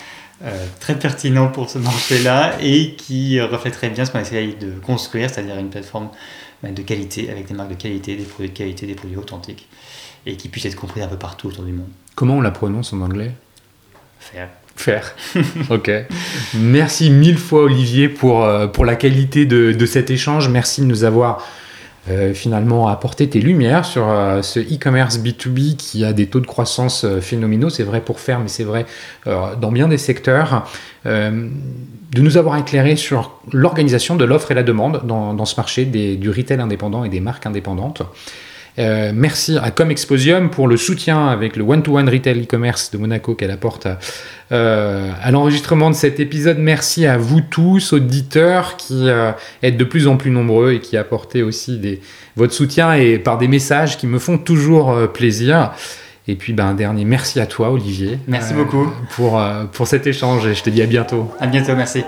Speaker 1: très pertinent pour ce marché-là et qui reflèterait bien ce qu'on essaye de construire, c'est-à-dire une plateforme ben, de qualité, avec des marques de qualité, des produits de qualité, des produits authentiques, et qui puisse être compris un peu partout autour du monde.
Speaker 2: Comment on la prononce en anglais
Speaker 1: Faire.
Speaker 2: Faire. ok. Merci mille fois Olivier pour, euh, pour la qualité de, de cet échange. Merci de nous avoir euh, finalement apporté tes lumières sur euh, ce e-commerce B2B qui a des taux de croissance phénoménaux. C'est vrai pour faire, mais c'est vrai dans bien des secteurs. de nous avoir éclairé sur l'organisation de l'offre et la demande dans, dans ce marché des, du retail indépendant et des marques indépendantes. Euh, merci à Comexposium pour le soutien avec le one-to-one retail e-commerce de Monaco qu'elle apporte euh, à, l'enregistrement de cet épisode. Merci à vous tous, auditeurs, qui euh, êtes de plus en plus nombreux et qui apportez aussi des, votre soutien et par des messages qui me font toujours plaisir. Et puis, ben, un dernier merci à toi, Olivier.
Speaker 1: Merci beaucoup.
Speaker 2: Pour, pour cet échange et je te dis à bientôt.
Speaker 1: À bientôt, merci.